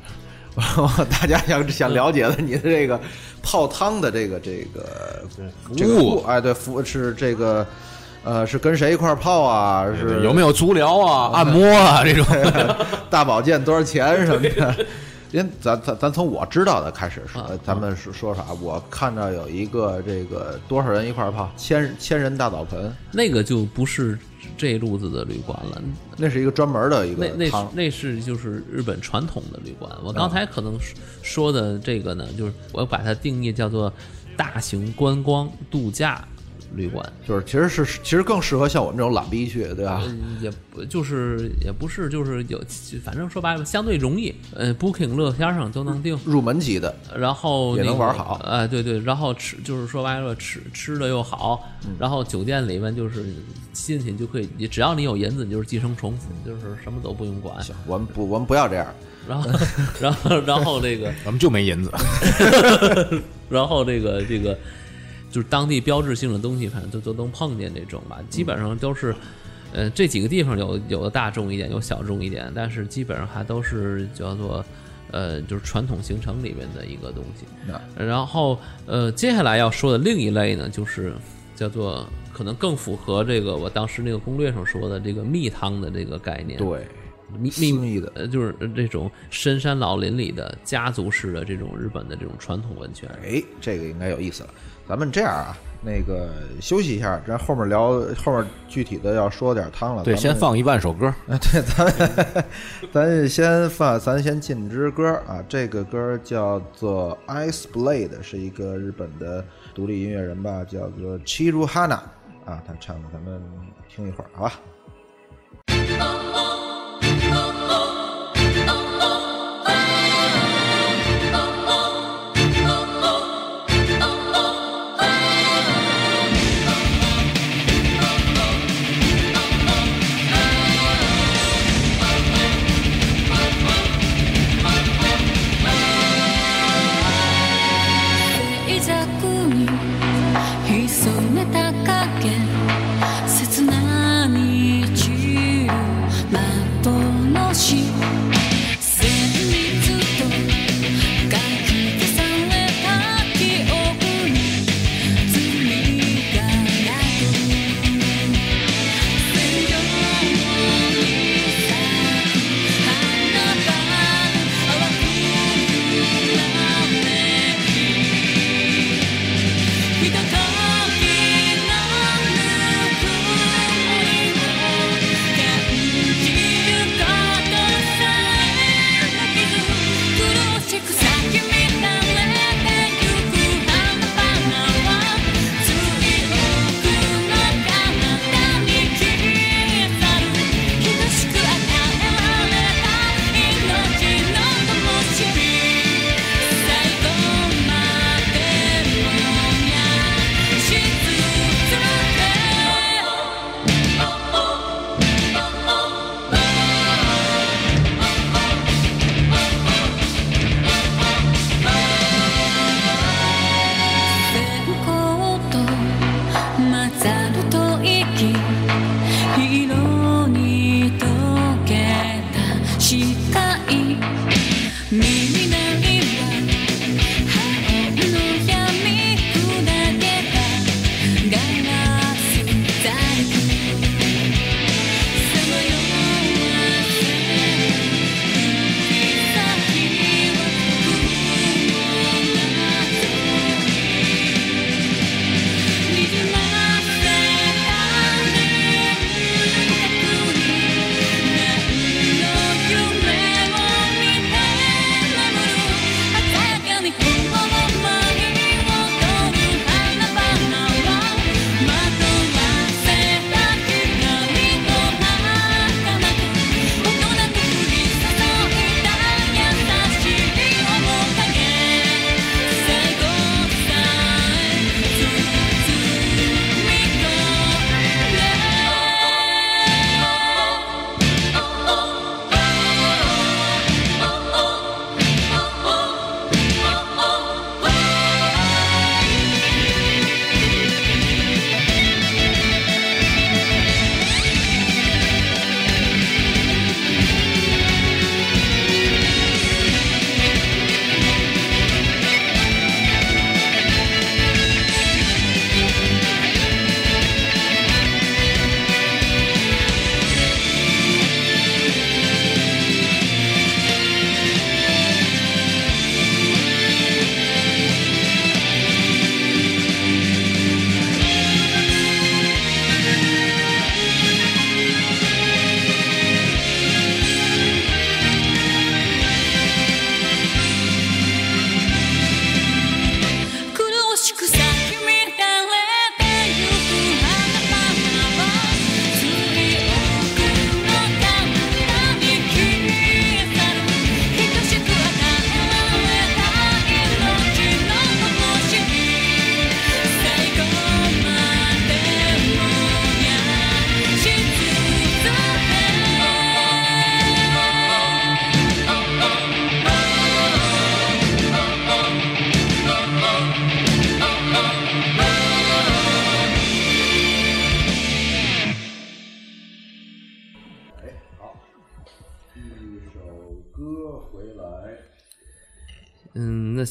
(laughs) 大家想想了解的你的这个泡汤的这个这个服务服哎，对，服是这个呃，是跟谁一块儿泡啊？是有没有足疗啊、按摩啊这种？(laughs) 大保健多少钱什么的？(laughs) 因咱咱咱从我知道的开始说啊，咱们说说啥？我看到有一个这个多少人一块儿泡，千千人大澡盆，那个就不是这路子的旅馆了，那是一个专门的一个那那是。那是就是日本传统的旅馆。我刚才可能说的这个呢，就是我把它定义叫做大型观光度假旅馆。就是其实是其实更适合像我们这种懒逼去，对吧？嗯，也不就是也不是，就是有，反正说白了，相对容易。呃，Booking 乐天上都能订，入门级的，然后也那个能玩好哎，对对，然后吃就是说白了，吃吃的又好，嗯然后酒店里面就是进去就可以，你只要你有银子，你就是寄生虫，就是什么都不用管。行，我们不我们不要这样。然后，(laughs) 然后，然后这个，(laughs) 我们就没银子。(laughs) 然后这个这个就是当地标志性的东西，反正都都能碰见这种吧，基本上都是。呃，这几个地方有有的大众一点，有小众一点，但是基本上还都是叫做，呃，就是传统行程里面的一个东西。然后，呃，接下来要说的另一类呢，就是叫做可能更符合这个我当时那个攻略上说的这个蜜汤的这个概念。对，蜜私蜜密的呃，就是这种深山老林里的家族式的这种日本的这种传统温泉。哎，这个应该有意思了。咱们这样啊，那个休息一下，咱后面聊后面具体的要说点汤了。对，先放一万首歌。啊，(laughs) 对，咱咱先放，咱先进支歌啊。这个歌叫做 Ice Blade，是一个日本的独立音乐人吧，叫做 Chiru Hana 啊，他唱的，咱们听一会儿，好吧？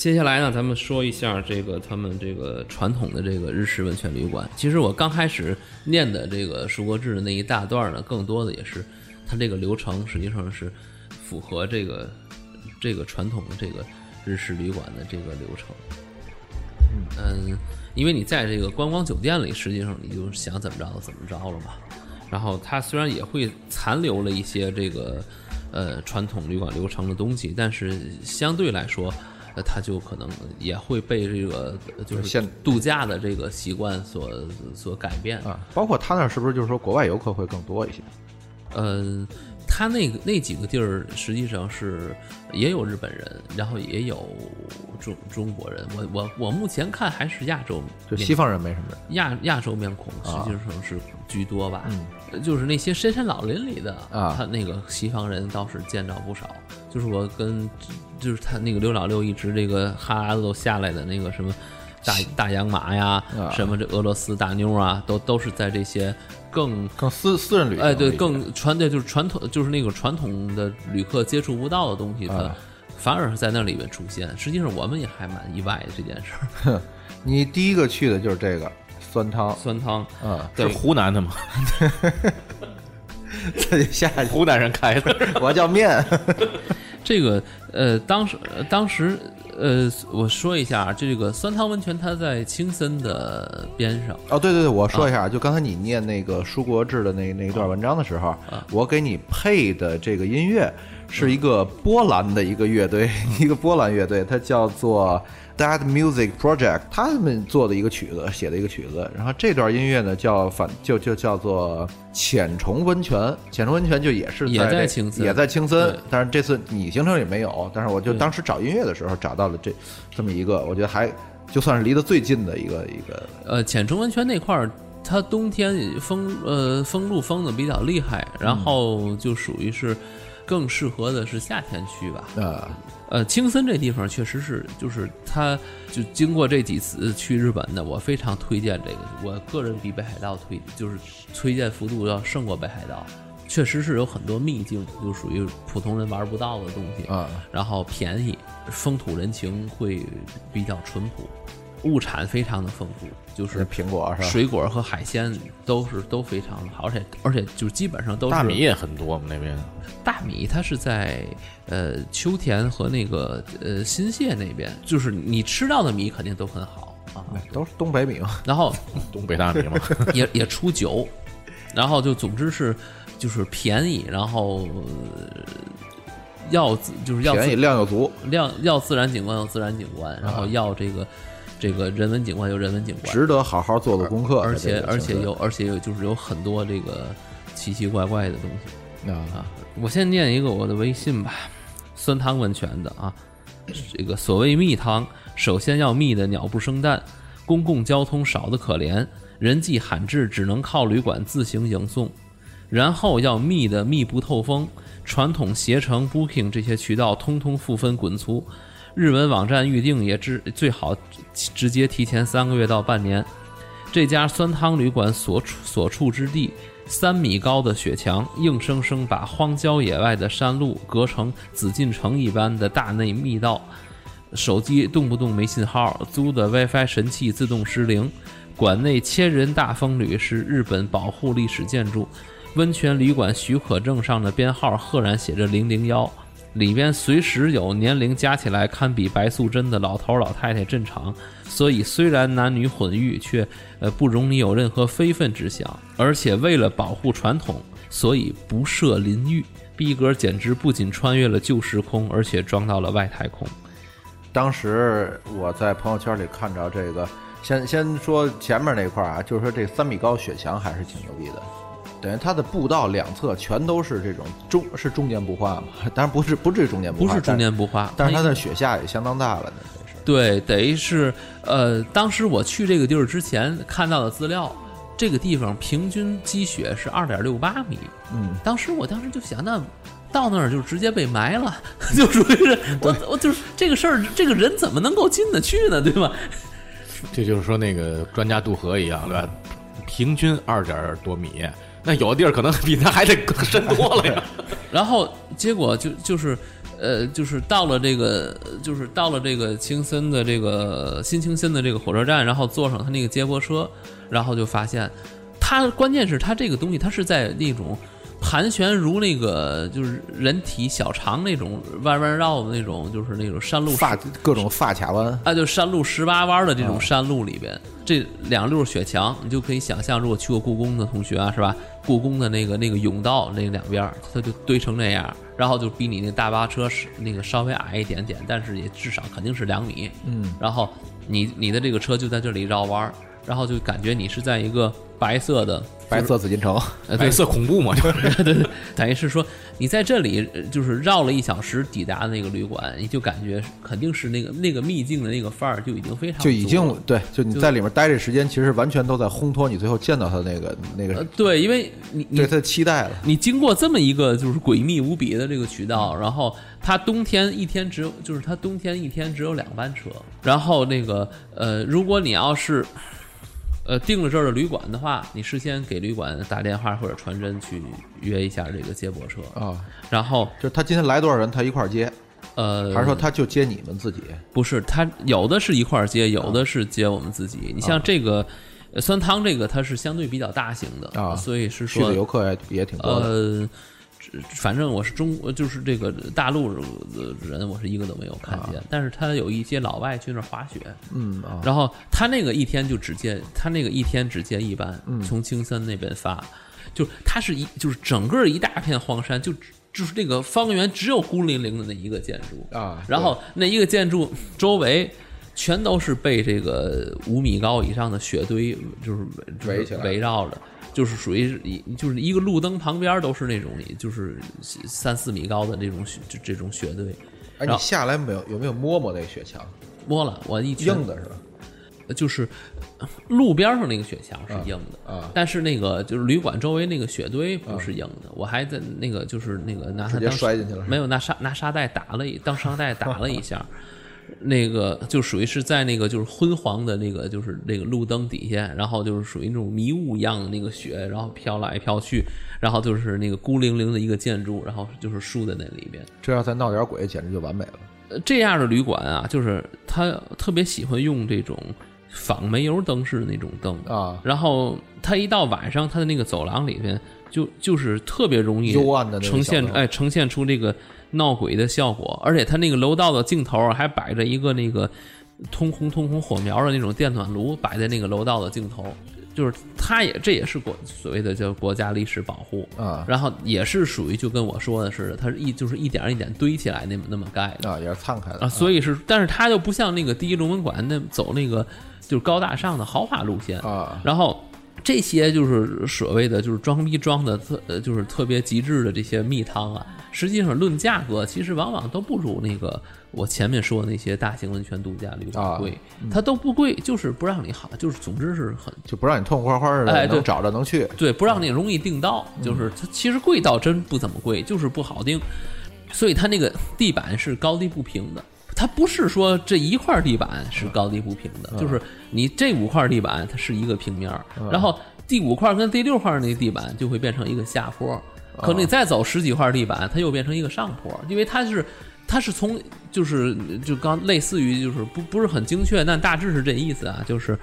接下来呢，咱们说一下这个他们这个传统的这个日式温泉旅馆。其实我刚开始念的这个树国志的那一大段呢，更多的也是它这个流程实际上是符合这个这个传统的这个日式旅馆的这个流程。嗯，因为你在这个观光酒店里，实际上你就想怎么着怎么着了嘛。然后它虽然也会残留了一些这个呃传统旅馆流程的东西，但是相对来说，呃，他就可能也会被这个呃就是现度假的这个习惯所所改变。啊，包括他那儿是不是就是说国外游客会更多一些？嗯，他那个那几个地儿实际上是也有日本人，然后也有中中国人。我我我目前看还是亚洲就西方人没什么人。亚亚洲面孔实际上是居多吧，呃就是那些深山老林里的啊他那个西方人倒是见着不少。就是我跟就是他那个刘老六一直这个哈喇子都下来的那个什么大大洋马呀，啊什么这俄罗斯大妞啊，都都是在这些更更私私人旅行哎，对，更传的就是传统，就是那个传统的旅客接触不到的东西，它啊反而是在那里面出现。实际上，我们也还蛮意外的这件事儿。(laughs) 你第一个去的就是这个酸汤，酸汤，嗯，是对，湖南的吗？自己下去，湖南人开的。(laughs) 我叫面，(laughs) 这个呃，当时呃当时呃，我说一下，这个酸汤温泉它在青森的边上，哦，对对对，我说一下，就刚才你念那个舒国志的那那一段文章的时候，我给你配的这个音乐是一个波兰的一个乐队，(laughs) 一个波兰乐队，它叫做 That Music Project，他们做的一个曲子，写的一个曲子。然后这段音乐呢，叫反就就叫做浅虫温泉，浅虫温泉就也是也在青森也在青森，但是这次你行程里没有，但是我就当时找音乐的时候找到了这这么一个，我觉得还就算是离得最近的一个一个呃，浅虫温泉那块儿，它冬天封呃封路封的比较厉害，然后就属于是更适合的是夏天去吧。呃呃，青森这地方确实是，就是它就经过这几次去日本的，我非常推荐这个。我个人比北海道推，就是推荐幅度要胜过北海道。确实是有很多秘境，就属于普通人玩不到的东西。啊然后便宜，风土人情会比较淳朴，物产非常的丰富，就是是苹果是吧？水果和海鲜都是都非常的好，而且而且就基本上都是大米也很多，我们那边大米它是在呃秋田和那个呃新泻那边，就是你吃到的米肯定都很好啊。都是东北米嘛。然后 (laughs) 东北大米嘛。也也出酒，然后就总之是就是便宜，然后、呃要自就是要便宜自量又足，量要自然景观有自然景观，然啊后要这个这个人文景观有人文景观，值得好好做做功课。而且而且有而且有就是有很多这个奇奇怪怪的东西。森啊啊，我先念一个我的微信吧，酸汤温泉的啊，这个所谓蜜汤，首先要蜜的鸟不生蛋，公共交通少得可怜，人迹罕至，只能靠旅馆自行迎送，然后要密的密不透风，传统携程、Booking 这些渠道通通负分滚粗，日文网站预订也只最好直接提前三个月到半年。这家酸汤旅馆所处所处之地，三米高的雪墙硬生生把荒郊野外的山路隔成紫禁城一般的大内密道。手机动不动没信号，租的 WiFi 神器自动失灵。馆内千人大风吕是日本保护历史建筑，温泉旅馆许可证上的编号赫然写着零零幺，里边随时有年龄加起来堪比白素贞的老头老太太镇场，所以虽然男女混浴，却呃不容你有任何非分之想，而且为了保护传统，所以不设淋浴。逼格简直不仅穿越了旧时空，而且装到了外太空。当时我在朋友圈里看着这个，先先说前面那块儿啊，就是说这三米高雪墙还是挺牛逼的，等于它的步道两侧全都是这种中是中间不化嘛，(laughs) 当然不是不至于中间不化，不是中间不化，但，是它它的雪下也相当大了，那真是。对，等于是呃，当时我去这个地儿之前看到的资料，这个地方平均积雪是二点六八米。嗯，当时我当时就想，那到那儿就直接被埋了，(laughs) 就属于是 (laughs) 我我就是这个事儿，这个人怎么能够进得去呢？对吧？这就是说那个专家渡河一样，对吧？平均二点多米，那有的地儿可能比那还得深多了呀。(laughs) 然后结果就就是，呃，就是到了这个，就是到了这个青森的这个新青森的这个火车站，然后坐上他那个接驳车，然后就发现，他关键是他这个东西他是在那种盘旋如那个就是人体小肠那种弯弯绕的那种，就是那种山路发各种发卡弯，啊，就山路十八弯的这种山路里边，这两溜雪墙，你就可以想象，如果去过故宫的同学啊，是吧？故宫的那个那个甬道那两边儿，它就堆成那样，然后就比你那大巴车是那个稍微矮一点点，但是也至少肯定是两米。嗯，然后你你的这个车就在这里绕弯儿，然后就感觉你是在一个白色的白色紫禁城，呃白色恐怖嘛，就是对 (laughs) 对，等于是说你在这里呃就是绕了一小时抵达那个旅馆，你就感觉肯定是那个那个秘境的那个范儿就已经非常就已经对，就你在里面待这时间，其实完全都在烘托你最后见到他那个那呃个对，因为你你对他的期待了。你经过这么一个就是诡秘无比的这个渠道，然后它冬天一天只有就是它冬天一天只有两班车，然后那个呃，如果你要是呃订了这儿的旅馆的话，你事先给旅馆打电话或者传真去约一下这个接驳车，啊，然后就是他今天来多少人，他一块儿接，呃，还是说他就接你们自己？不是，他有的是一块儿接，有的是接我们自己。你像这个呃酸汤这个，它是相对比较大型的啊所以是说去的游客也也挺多的。呃，只反正我是中，就是这个大陆的人，我是一个都没有看见。但是他有一些老外去那儿滑雪，嗯啊，然后他那个一天就只接，他那个一天只接一班，嗯从青森那边发，就他是一就是整个一大片荒山，就就是那个方圆只有孤零零的那一个建筑啊然后那一个建筑周围。全都是被这个五米高以上的雪堆，就是就是围起来围绕着，就是属于一就是一个路灯旁边都是那种就是三四米高的这种雪这这种雪堆。哎，你下来没有？有没有摸摸那个雪墙？摸了，我一圈硬的是吧？就是呃路边上那个雪墙是硬的啊啊但是那个就是旅馆周围那个雪堆不是硬的，我还在那个就是那个拿它直接当摔进去了没有拿沙拿沙袋打了一当沙袋打了一下，(laughs) 那个就属于是在那个就是昏黄的那个就是那个路灯底下，然后就是属于那种迷雾一样的那个雪，然后飘来飘去，然后就是那个孤零零的一个建筑，然后就是竖在那里边。这要再闹点鬼，简直就完美了。呃这样的旅馆啊，就是他特别喜欢用这种仿煤油灯式的那种灯啊然后他一到晚上，他的那个走廊里边就就是特别容易幽暗的那个呈现哎呈现出这个闹鬼的效果，而且它那个楼道的尽头啊还摆着一个那个通红通红火苗的那种电暖炉，摆在那个楼道的尽头。就是它也这也是国所谓的叫国家历史保护啊。然后也是属于就跟我说的似的，它是一就是一点一点堆起来那么那么盖的。啊，也是敞开的啊，所以是，但是它就不像那个第一龙门馆那走那个就是高大上的豪华路线啊。然后这些就是所谓的就是装逼装的特呃就是特别极致的这些蜜汤啊，实际上论价格，其实往往都不如那个我前面说的那些大型温泉度假旅啊馆贵，它都不贵，就是不让你好，就是总之是很就不让你痛快快的哎对能找着能去。对，不让你容易订到，就是它其实贵倒真不怎么贵，就是不好订，所以它那个地板是高低不平的。它不是说这一块地板是高低不平的，就是你这五块地板它是一个平面儿，然后第五块跟第六块那地板就会变成一个下坡，可能你再走十几块地板，它又变成一个上坡，因为它是它是从就是就刚类似于就是不不是很精确，但大致是这意思啊，就是。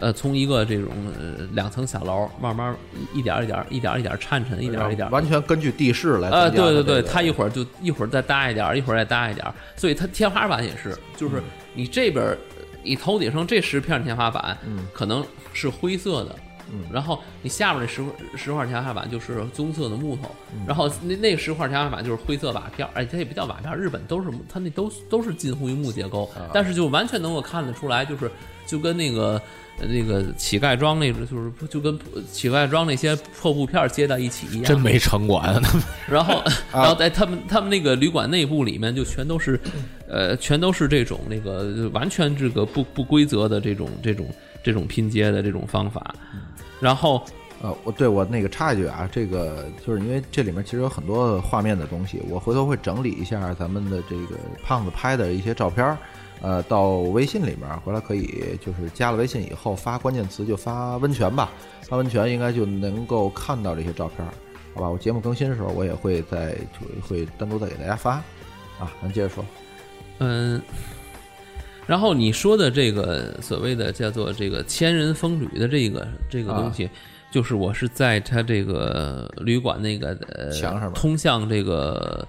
呃，从一个这种呃两层小楼，慢慢一一点儿一点儿一点儿一点儿颤颤，一点儿一点儿。完全根据地势来呃，对对对，它一会儿就一会儿再搭一点儿，一会儿再搭一点儿，所以它天花板也是，就是你这边儿你头顶上这十片天花板，嗯。可能是灰色的。然后你下边那十块十块天花板就是棕色的木头，嗯。然后那那十块天花板就是灰色瓦片儿，哎，它也不叫瓦片儿，日本都是它那都都是近乎于木结构，啊。但是就完全能够看得出来，就是就跟那个呃那个乞丐装那种，就是就跟乞丐装那些破布片接到一起一样，真没城管，(laughs) 然后，然后在他们他们那个旅馆内部里面就全都是，呃，全都是这种那个完全这个不不规则的这种这种这种拼接的这种方法，然后呃，我对我那个插一句啊，这个就是因为这里面其实有很多画面的东西，我回头会整理一下咱们的这个胖子拍的一些照片儿，呃，到微信里面，回来可以就是加了微信以后发关键词就发温泉吧，发温泉应该就能够看到这些照片儿。好吧？我节目更新的时候，我也会再就会单独再给大家发啊。咱接着说，嗯，然后你说的这个所谓的叫做这个千人风旅的这个这个东西，就是我是在他这个旅馆那个呃墙上面通向这个。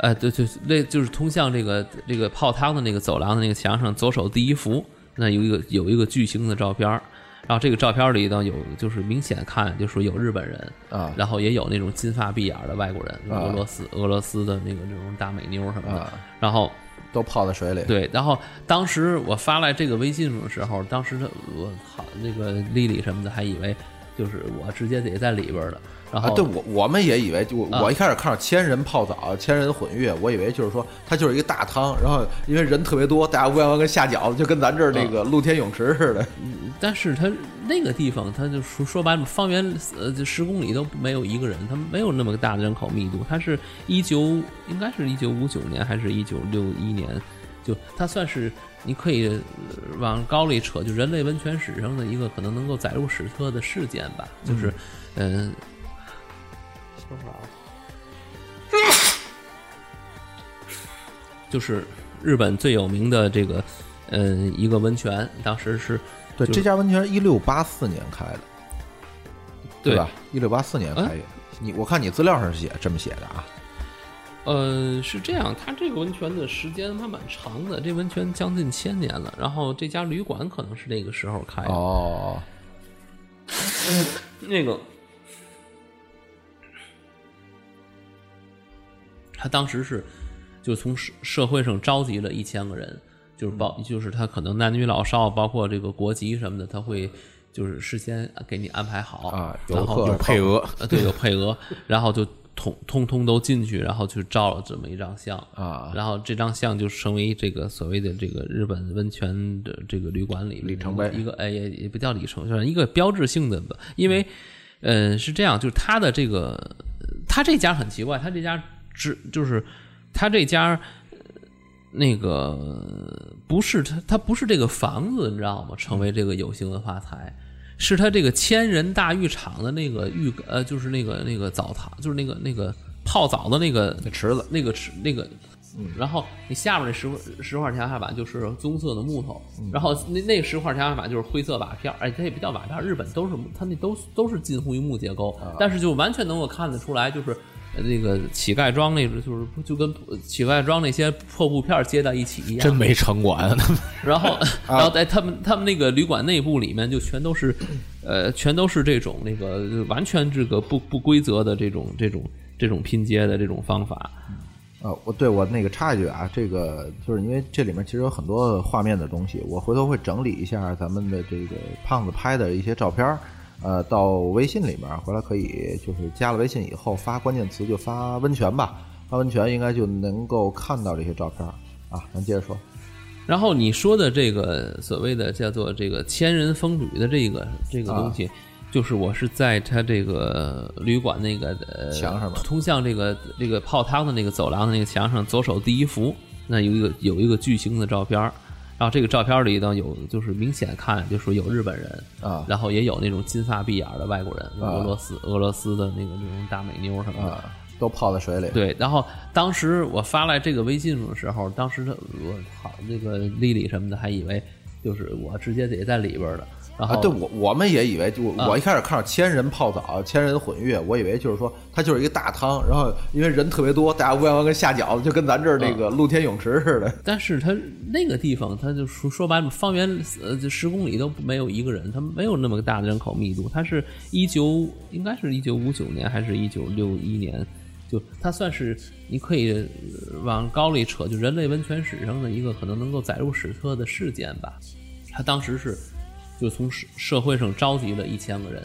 呃，对对，那就是通向这个这个泡汤的那个走廊的那个墙上，左手第一幅，那有一个有一个巨型的照片儿，然后这个照片里呢有就是明显看就是有日本人啊然后也有那种金发碧眼儿的外国人，啊俄罗斯俄罗斯的那个那种大美妞什么的，啊，然后都泡在水里。对，然后当时我发来这个微信的时候，当时我好那个丽丽什么的还以为就是我直接得在里边儿的，然后、啊，对我我们也以为，就我一开始看到千人泡澡、千人混浴，我以为就是说它就是一个大汤，然后因为人特别多，大家乌泱泱跟下饺子，就跟咱这儿那个露天泳池似的。嗯但是它那个地方，它就说说白了，方圆呃就十公里都没有一个人，它没有那么大的人口密度。它是一九应该是一九五九年还是一九六一年，就它算是你可以呃往高里扯，就人类温泉史上的一个可能能够载入史册的事件吧。就是嗯，说啥了？(coughs) 就是日本最有名的这个，嗯，一个温泉，当时是对，就是这家温泉一六八四年开的，对吧？一六八四年开业。你我看你资料上写这么写的啊。呃，是这样，它这个温泉的时间还蛮长的，这温泉将近千年了。然后这家旅馆可能是那个时候开的。哦，那个，他当时是就从社社会上召集了一千个人，就是包，就是他可能男女老少，包括这个国籍什么的，他会就是事先给你安排好啊然后游客就配额呃，对，有配额，然后就通通通都进去，然后去照了这么一张相啊。然后这张相就成为这个所谓的这个日本温泉的这个旅馆里面里程碑一个哎也也不叫里程，就是一个标志性的吧，因为呃是这样，就是他的这个他这家很奇怪，他这家只就是他这家。呃那个不是他，他不是这个房子，你知道吗？成为这个有形文化财，是他这个千人大浴场的那个浴呃，就是那个那个澡堂，就是那个那个泡澡的那个池子那个池那个，然后你下面那石石块天花板就是棕色的木头，然后那那个石块天花板就是灰色瓦片，哎，它也不叫瓦片，日本都是它那都都是近乎于木结构，但是就完全能够看得出来，就是。呃那个乞丐庄那种，就是就跟乞丐庄那些破布片接到一起一样，真没城管，(laughs) 然后，然后在他们他们那个旅馆内部里面就全都是，呃，全都是这种那个完全这个不不规则的这种这种这种拼接的这种方法。呃，我对我那个插一句啊，这个就是因为这里面其实有很多画面的东西，我回头会整理一下咱们的这个胖子拍的一些照片儿，呃，到微信里面，回来可以就是加了微信以后发关键词就发温泉吧，发温泉应该就能够看到这些照片儿啊。咱接着说，然后你说的这个所谓的叫做这个千人风旅的这个这个东西，就是我是在他这个旅馆那个呃墙上面通向这个这个泡汤的那个走廊的那个墙上，左手第一幅，那有一个有一个巨型的照片儿。然后这个照片里呢，有就是明显看就是有日本人啊然后也有那种金发碧眼的外国人，啊俄罗斯俄罗斯的那个那种大美妞什么的。啊，都泡在水里。对，然后当时我发来这个微信的时候，当时我好那个丽丽什么的还以为就是我直接得在里边儿的，然后、啊，对我我们也以为，就啊我一开始看到千人泡澡、千人混浴，我以为就是说它就是一个大汤，然后因为人特别多，大家乌泱泱跟下饺子，就跟咱这儿那个露天泳池似的。但是它那个地方，它就说说白了，方圆呃就十公里都没有一个人，它没有那么大的人口密度。它是一九应该是一九五九年还是一九六一年，就它算是你可以呃往高里扯，就人类温泉史上的一个可能能够载入史册的事件吧。他当时是就从社社会上召集了一千个人，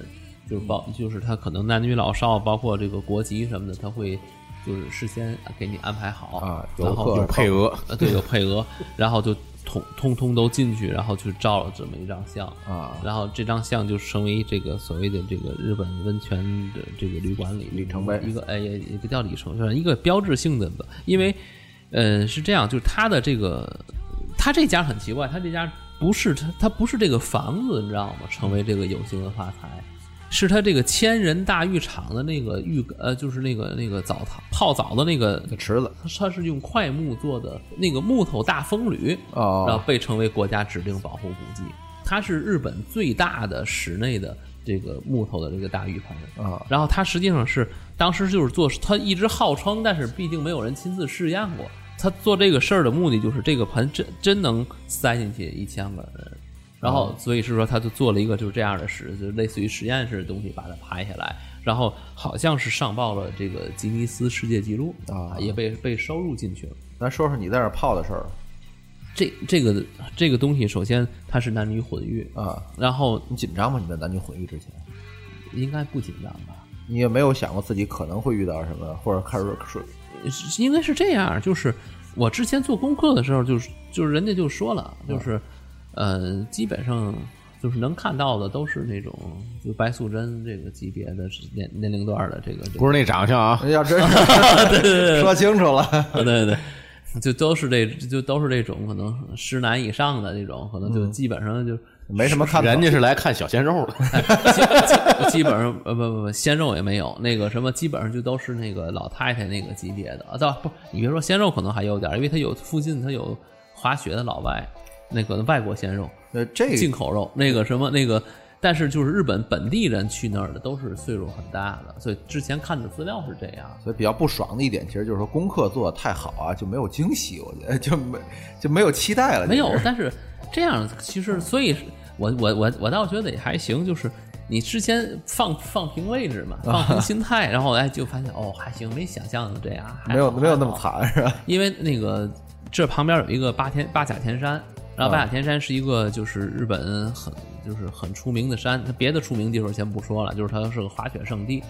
就是包就是他可能男女老少，包括这个国籍什么的，他会就是事先给你安排好啊然后有配额，呃，对，有配额，然后就通通通都进去，然后去照了这么一张相啊。然后这张相就成为这个所谓的这个日本温泉的这个旅馆里里程碑一个哎也也不叫里程，就是一个标志性的吧，因为呃是这样，就是他的这个他这家很奇怪，他这家不是他他不是这个房子，你知道吗？成为这个有形文化财。是他这个千人大浴场的那个浴呃，就是那个那个澡堂泡澡的那个池子它是用块木做的那个木头大风吕，哦然后被称为国家指定保护古迹。它是日本最大的室内的这个木头的这个大浴盆啊然后它实际上是当时就是做，它一直号称，但是毕竟没有人亲自试验过。他做这个事儿的目的就是这个盆真真能塞进去一千个人，然后所以是说他就做了一个就是这样的实，就类似于实验室的东西把它拍下来，然后好像是上报了这个吉尼斯世界纪录啊也被被收入进去了。咱说说你在那泡的事儿这这个这个东西，首先它是男女混浴，啊。然后你紧张吗？你在男女混浴之前，应该不紧张吧？你也没有想过自己可能会遇到什么，或者开始说是应该是这样，就是我之前做功课的时候，就是就是人家就说了，就是呃，基本上就是能看到的都是那种就白素贞这个级别的年年龄段的这个，不是那长相啊，要真是。(laughs) 说清楚了，对对，就都是这就都是这种可能十男以上的这种，可能就基本上就。没什么看头。人家是来看小鲜肉的。基基本上呃不不不鲜肉也没有，那个什么基本上就都是那个老太太那个级别的啊，倒不，你别说鲜肉可能还有点，因为它有附近它有滑雪的老外，那个外国鲜肉、呃，这进口肉，那个什么那个，但是就是日本本地人去那儿的都是岁数很大的，所以之前看的资料是这样。所以比较不爽的一点，其实就是说功课做的太好啊，就没有惊喜，我觉得就没就没有期待了。没有，但是这样其实，所以我我我我倒觉得也还行，就是你之前放放平位置嘛，(laughs) 放平心态，然后哎就发现哦还行，没想象的这样，还没有没有那么惨是吧？因为那个这旁边有一个八天八甲田山，然后八甲田山是一个就是日本很就是很出名的山，它别的出名地方先不说了，就是它是个滑雪圣地，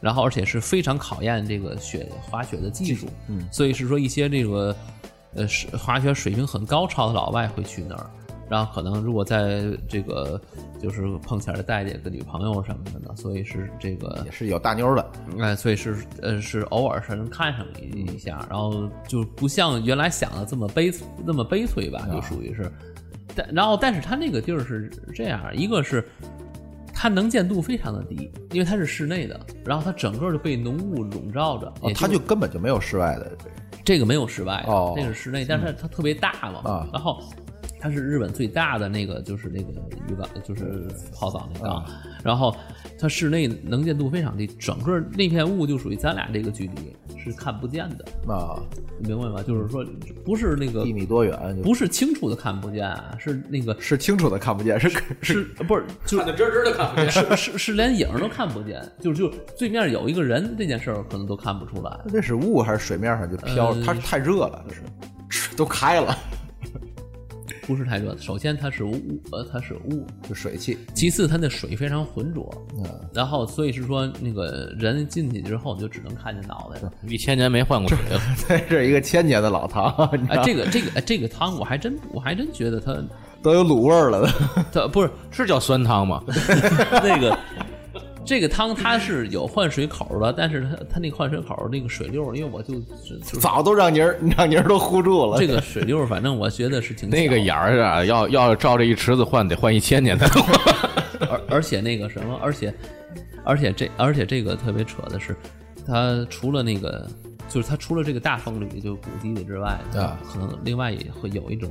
然后而且是非常考验这个雪滑雪的技术，嗯，所以是说一些这个呃是滑雪水平很高超的老外会去那儿。然后可能如果在这个就是碰巧儿带几个女朋友什么的呢，所以是这个也是有大妞的，哎，所以是呃是偶尔是能看上一一下，然后就不像原来想的这么悲那么悲催吧，就属于是。但然后但是它那个地儿是这样，一个是它能见度非常的低，因为它是室内的，然后它整个就被浓雾笼罩着，哦也他就根本就没有室外的这个没有室外的，哦那是室内，但是它特别大嘛，啊然后它是日本最大的那个就是那个浴缸，就是泡澡那缸，然后它室内能见度非常低，整个那片雾就属于咱俩这个距离是看不见的，啊，你明白吗？就是说不是那个一米多远，就不是清楚的看不见啊，是那个是清楚的看不见，是是是不是就看得真真的看不见。是是是连影儿都看不见，就就对面有一个人这件事儿可能都看不出来。那是雾还是水面上就飘？呃它是太热了，是水都开了，不是太热，首先它是雾，呃，它是雾，是水汽。其次它那水非常浑浊，嗯，然后所以是说那个人进去之后就只能看见脑袋了。一千年没换过水了，(laughs) 这是一个千年的老汤，你知哎，道这个这个哎这个汤我还真我还真觉得它都有卤味儿了。(laughs) 它不是是叫酸汤吗？(laughs) 那个这个汤它是有换水口的，但是它它那个换水口那个水溜，因为我就早都让泥儿 (laughs) 让泥儿都糊住了。这个水溜，反正我觉得是挺那个眼儿啊，要要照这一池子换，得换一千年才能换。(laughs) 而而且那个什么，而且而且这而且这个特别扯的是，它除了那个就是它除了这个大风吕就古迹里之外，啊可能另外也会有一种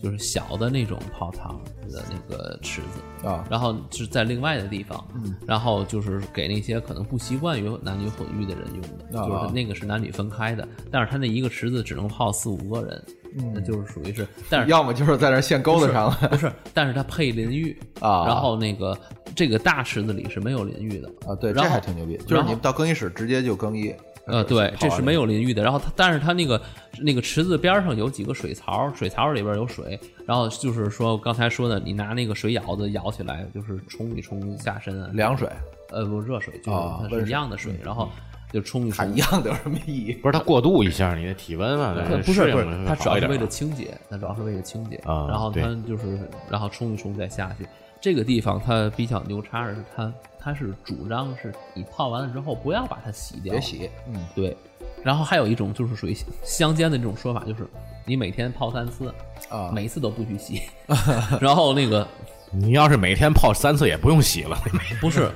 就是小的那种泡汤的那个池子啊然后是在另外的地方，嗯然后就是给那些可能不习惯于男女混浴的人用的，啊就是那个是男女分开的，但是他那一个池子只能泡四五个人，那就是属于是，但是要么就是在那儿现钩子上了不是，但是它配淋浴啊然后那个这个大池子里是没有淋浴的啊，对，这然后还挺牛逼。就是你们到更衣室直接就更衣。呃，对，这是没有有淋浴的。然后它，但是它那个那个池子边上有几个水槽，水槽里边有水。然后就是说刚才说的，你拿那个水舀子舀起来，就是冲一冲下身啊，凉水，呃不热水，就是一样的水，然后就冲一冲它一。样的有什么意义？不是它过渡一下你的体温嘛？它不是不是，它主要是为了清洁，它主要是为了清洁。啊然后它就是，然后冲一冲再下去。这个地方它比较牛叉的是，它它是主张是你泡完了之后不要把它洗掉，别洗，嗯，对，然后还有一种就是属于乡间的这种说法，就是你每天泡三次，啊每次都不许洗。(laughs) 然后那个 (laughs) 你要是每天泡三次也不用洗了，(laughs) 不是，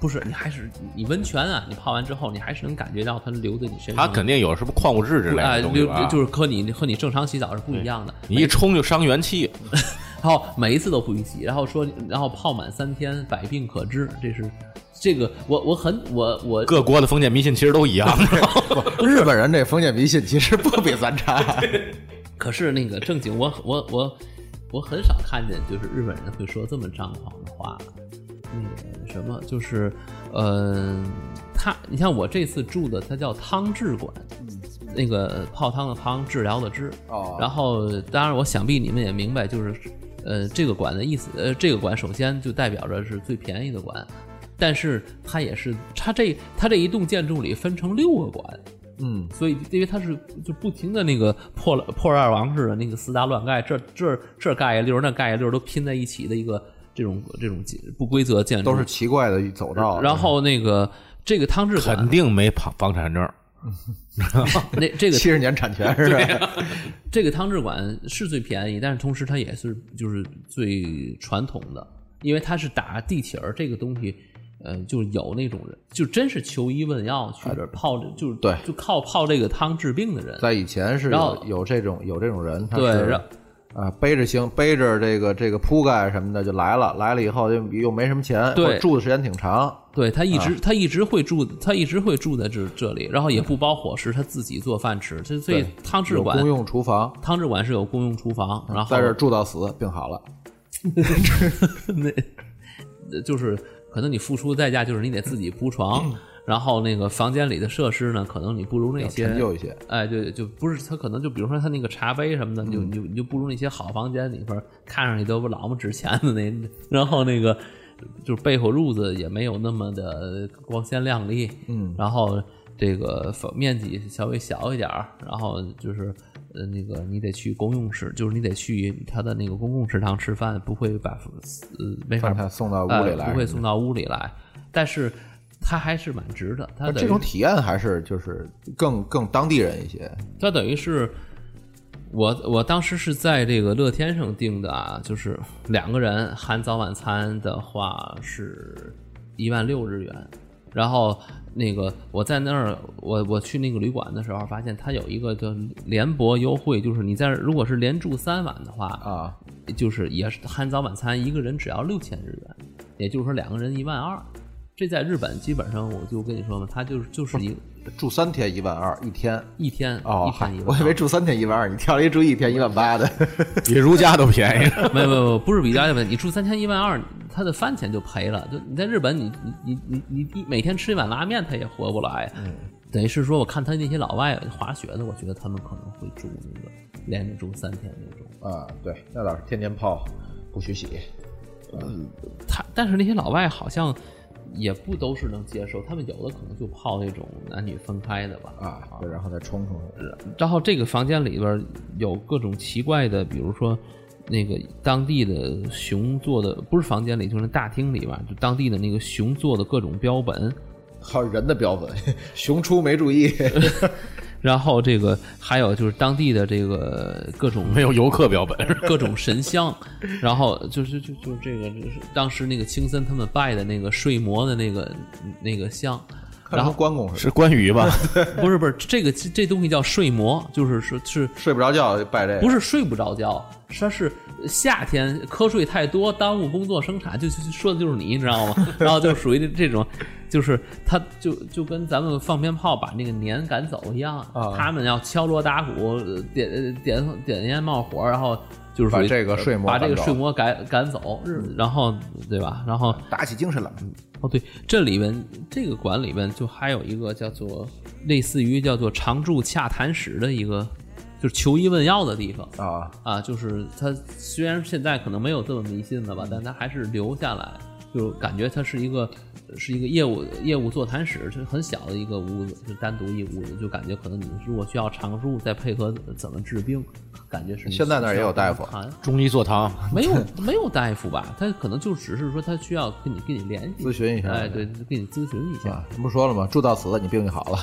不是你还是你温泉啊，你泡完之后，你还是能感觉到它留在你身上。它肯定有什么矿物质之类的东西吧？就是和你和你正常洗澡是不一样的。你一冲就伤元气，然后每一次都不许洗，然后说，然后泡满三天，百病可治。这是这个，我我很我我各国的封建迷信其实都一样。(laughs) 日本人这封建迷信其实不比咱差。(laughs) 可是那个正经，我我我我很少看见，就是日本人会说这么张狂的话。那个什么，就是，呃，他，你像我这次住的，它叫汤治馆，那个泡汤的汤，治疗的治。哦然后，当然，我想必你们也明白，就是，呃，这个馆的意思，呃，这个馆首先就代表着是最便宜的馆，但是它也是，它这它这一栋建筑里分成六个馆。嗯，所以因为它是就不停的那个破了破二王似的那个四大乱盖，这这这盖一溜儿，那盖一溜儿，都拼在一起的一个这种这种不规则建筑，都是奇怪的走道。然后那个这个汤治肯，定没房房产证，(laughs) 那这个 (laughs) 七十年产权是吧？这个汤治馆是最便宜，但是同时它也是就是最传统的，因为它是打地铁儿这个东西。呃，就有那种人，就真是求医问药去这儿泡着，就是对就靠泡这个汤治病的人。在以前是有有这种有这种人，他对是然啊背着行背着这个这个铺盖什么的就来了，来了以后又又没什么钱，对住的时间挺长，对他一直、啊他一直会住，他一直会住在这这里，然后也不包伙食，他自己做饭吃。这所以汤治馆有公用厨房，汤治馆是有公用厨房，然后在这儿住到死，病好了。(laughs) 那就是可能你付出的代价就是你得自己铺床，然后那个房间里的设施呢，可能你不如那些陈旧一些，哎，对，就不是他可能就比如说他那个茶杯什么的，你就嗯你就你就不如那些好房间里边看上去都老么值钱的那，然后那个就是背后褥子也没有那么的光鲜亮丽，嗯，然后这个面积稍微小一点儿，然后就是呃那个你得去公用室，就是你得去他的那个公共食堂吃饭，不会把呃没法送到屋里来呃不会送到屋里来，但是它还是蛮值的，它那等于这种体验还是就是更更当地人一些。它等于是我我当时是在这个乐天上订的啊，就是两个人含早晚餐的话是一万六日元，然后那个我在那儿我我去那个旅馆的时候，发现它有一个叫联博优惠，就是你在如果是连住三晚的话啊，就是也是含早晚餐，一个人只要六千日元，也就是说两个人一万二。这在日本基本上我就跟你说嘛，它就是就是一住三天一万二一天一天哦一，天一万，我以为住三天一万二，你挑了一住一天一万八的。(laughs) 比如家都便宜。(laughs) 没有没有，不是比家的问题。你住三天一万二，他的饭钱就赔了。就你在日本你，你你你你每天吃一碗拉面，他也活不来。嗯，等于是说，我看他那些老外滑雪的，我觉得他们可能会住那个连着住三天那种。啊，对，那倒是天天泡，不许洗。他但是那些老外好像也不都是能接受，他们有的可能就泡那种男女分开的吧。啊，对，然后再冲冲。然后这个房间里边有各种奇怪的，比如说那个当地的熊做的，不是房间里，就是大厅里边，就当地的那个熊做的各种标本。还有人的标本，(laughs) 熊出没注意。(laughs) 然后这个还有就是当地的这个各种没有游客标本，各种神像，然后就是就就这个就是当时那个青森他们拜的那个睡魔的那个那个像，然后关公是关羽吧？(laughs) 不是不是这个这东西叫睡魔，就是说是，睡不着觉就拜这个。不是睡不着觉，它是夏天瞌睡太多，耽误工作生产，就就就说的就是你，你知道吗？然后就属于这这种，就是他就就跟咱们放鞭炮把那个年赶走一样，啊他们要敲锣打鼓，呃点点点烟冒火，然后就是把这个睡魔把这个赶走睡魔赶赶走，然后对吧？然后打起精神来。哦，对，这里边这个馆里边就还有一个叫做类似于叫做常驻洽谈室的一个，就是求医问药的地方。啊，啊，就是它虽然现在可能没有这么迷信了吧，但它还是留下来，就感觉它是一个是一个业务业务座谈室，是很小的一个屋子，就单独一屋子，就感觉可能你如果需要常住，再配合怎么治病，感觉是现在那儿也有大夫中医座堂，没有没有大夫吧？他可能就只是说他需要跟你跟你联系咨询一下哎，对，跟你咨询一下。啊，不说了吗？住到死，你病就好了。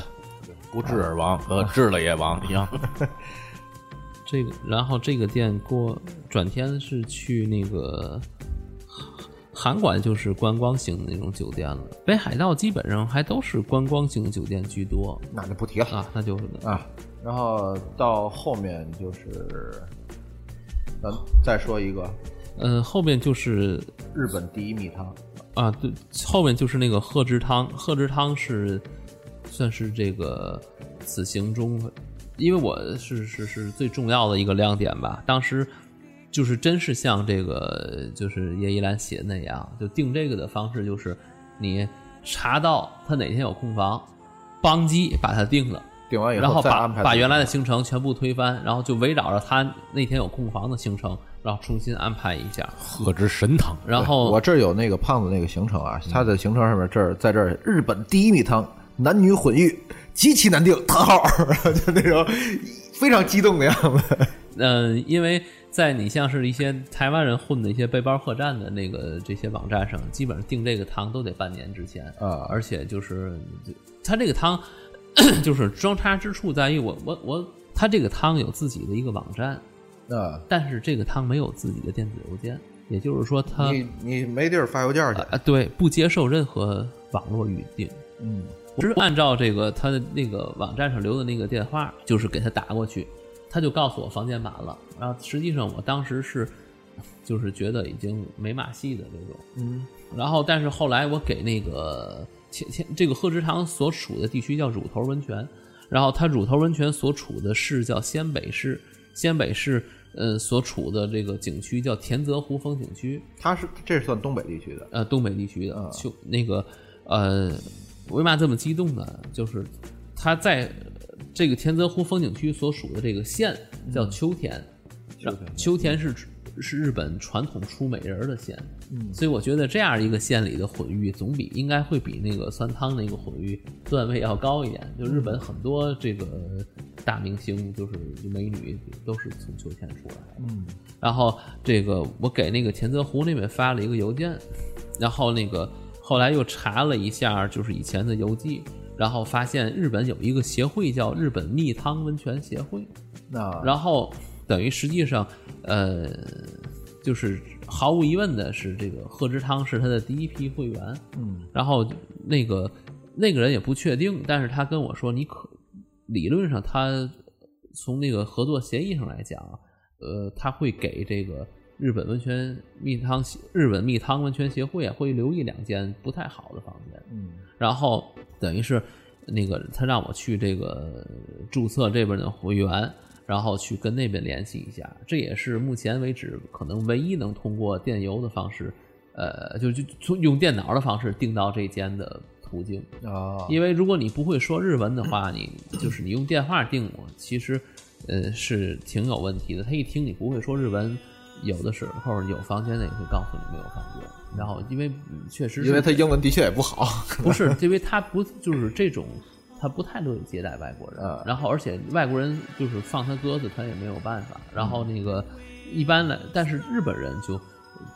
不治而亡和治了也亡一样。(laughs) 这个，然后这个店过转天是去那个函馆就是观光型的那种酒店了，北海道基本上还都是观光型酒店居多。那就不提了。啊，那就是的啊。然后到后面就是，咱再说一个。呃，后面就是日本第一蜜汤，啊，对，后面就是那个贺知汤，贺知汤是算是这个此行中，因为我是是是最重要的一个亮点吧。当时就是真是像这个就是叶一兰写的那样，就定这个的方式就是你查到他哪天有空房，邦机把它定了。定完以然后把再安排把原来的行程全部推翻，然后就围绕着他那天有空房的行程，然后重新安排一下。喝之神汤，然后我这儿有那个胖子那个行程啊，他的行程上面这儿在这儿日本第一米汤，男女混浴，极其难定，叹号，(laughs) 就那种非常激动的样子。嗯，(laughs) 因为在你像是一些台湾人混的一些背包客栈的那个这些网站上，基本上订这个汤都得半年之前。啊。而且就是它这个汤 (clears throat) 就是装叉之处在于我我我它这个汤有自己的一个网站，啊，但是这个汤没有自己的电子邮件，也就是说它你你没地儿发邮件去，啊对不接受任何网络预订。嗯，我是按照这个他的那个网站上留的那个电话，就是给他打过去，他就告诉我房间满了。然后实际上我当时是，就是觉得已经没马戏的这种，嗯。然后但是后来我给那个前前这个贺知堂所处的地区叫乳头温泉，然后它乳头温泉所处的市叫仙北市，仙北市呃所处的这个景区叫田泽湖风景区，它是这是算东北地区的，呃，东北地区的啊秋那个呃，为嘛这么激动呢？就是它在这个田泽湖风景区所属的这个县叫秋田，秋田秋田是是日本传统出美人儿的县，嗯，所以我觉得这样一个县里的混浴总比应该会比那个酸汤那个混浴段位要高一点。就日本很多这个大明星就是美女都是从秋田出来的，嗯，然后这个我给那个田泽湖那边发了一个邮件，然后那个后来又查了一下，就是以前的游记，然后发现日本有一个协会叫日本蜜汤温泉协会，那然后等于实际上，呃，就是毫无疑问的是，这个贺知汤是他的第一批会员。嗯，然后那个那个人也不确定，但是他跟我说，你可理论上他从那个合作协议上来讲，呃，他会给这个日本温泉蜜汤协日本蜜汤温泉协会啊，会留意两间不太好的房间。嗯，然后等于是那个他让我去这个注册这边的会员，然后去跟那边联系一下。这也是目前为止可能唯一能通过电邮的方式，呃，就就从用电脑的方式订到这间的途径。啊，因为如果你不会说日文的话，你就是你用电话订我，其实呃是挺有问题的。他一听你不会说日文，有的时候有房间的也会告诉你没有房间。然后因为嗯确实因为他英文的确也不好，(laughs) 不是，因为他不就是这种，他不太乐意接待外国人啊，然后而且外国人就是放他鸽子，他也没有办法。然后那个一般来，但是日本人就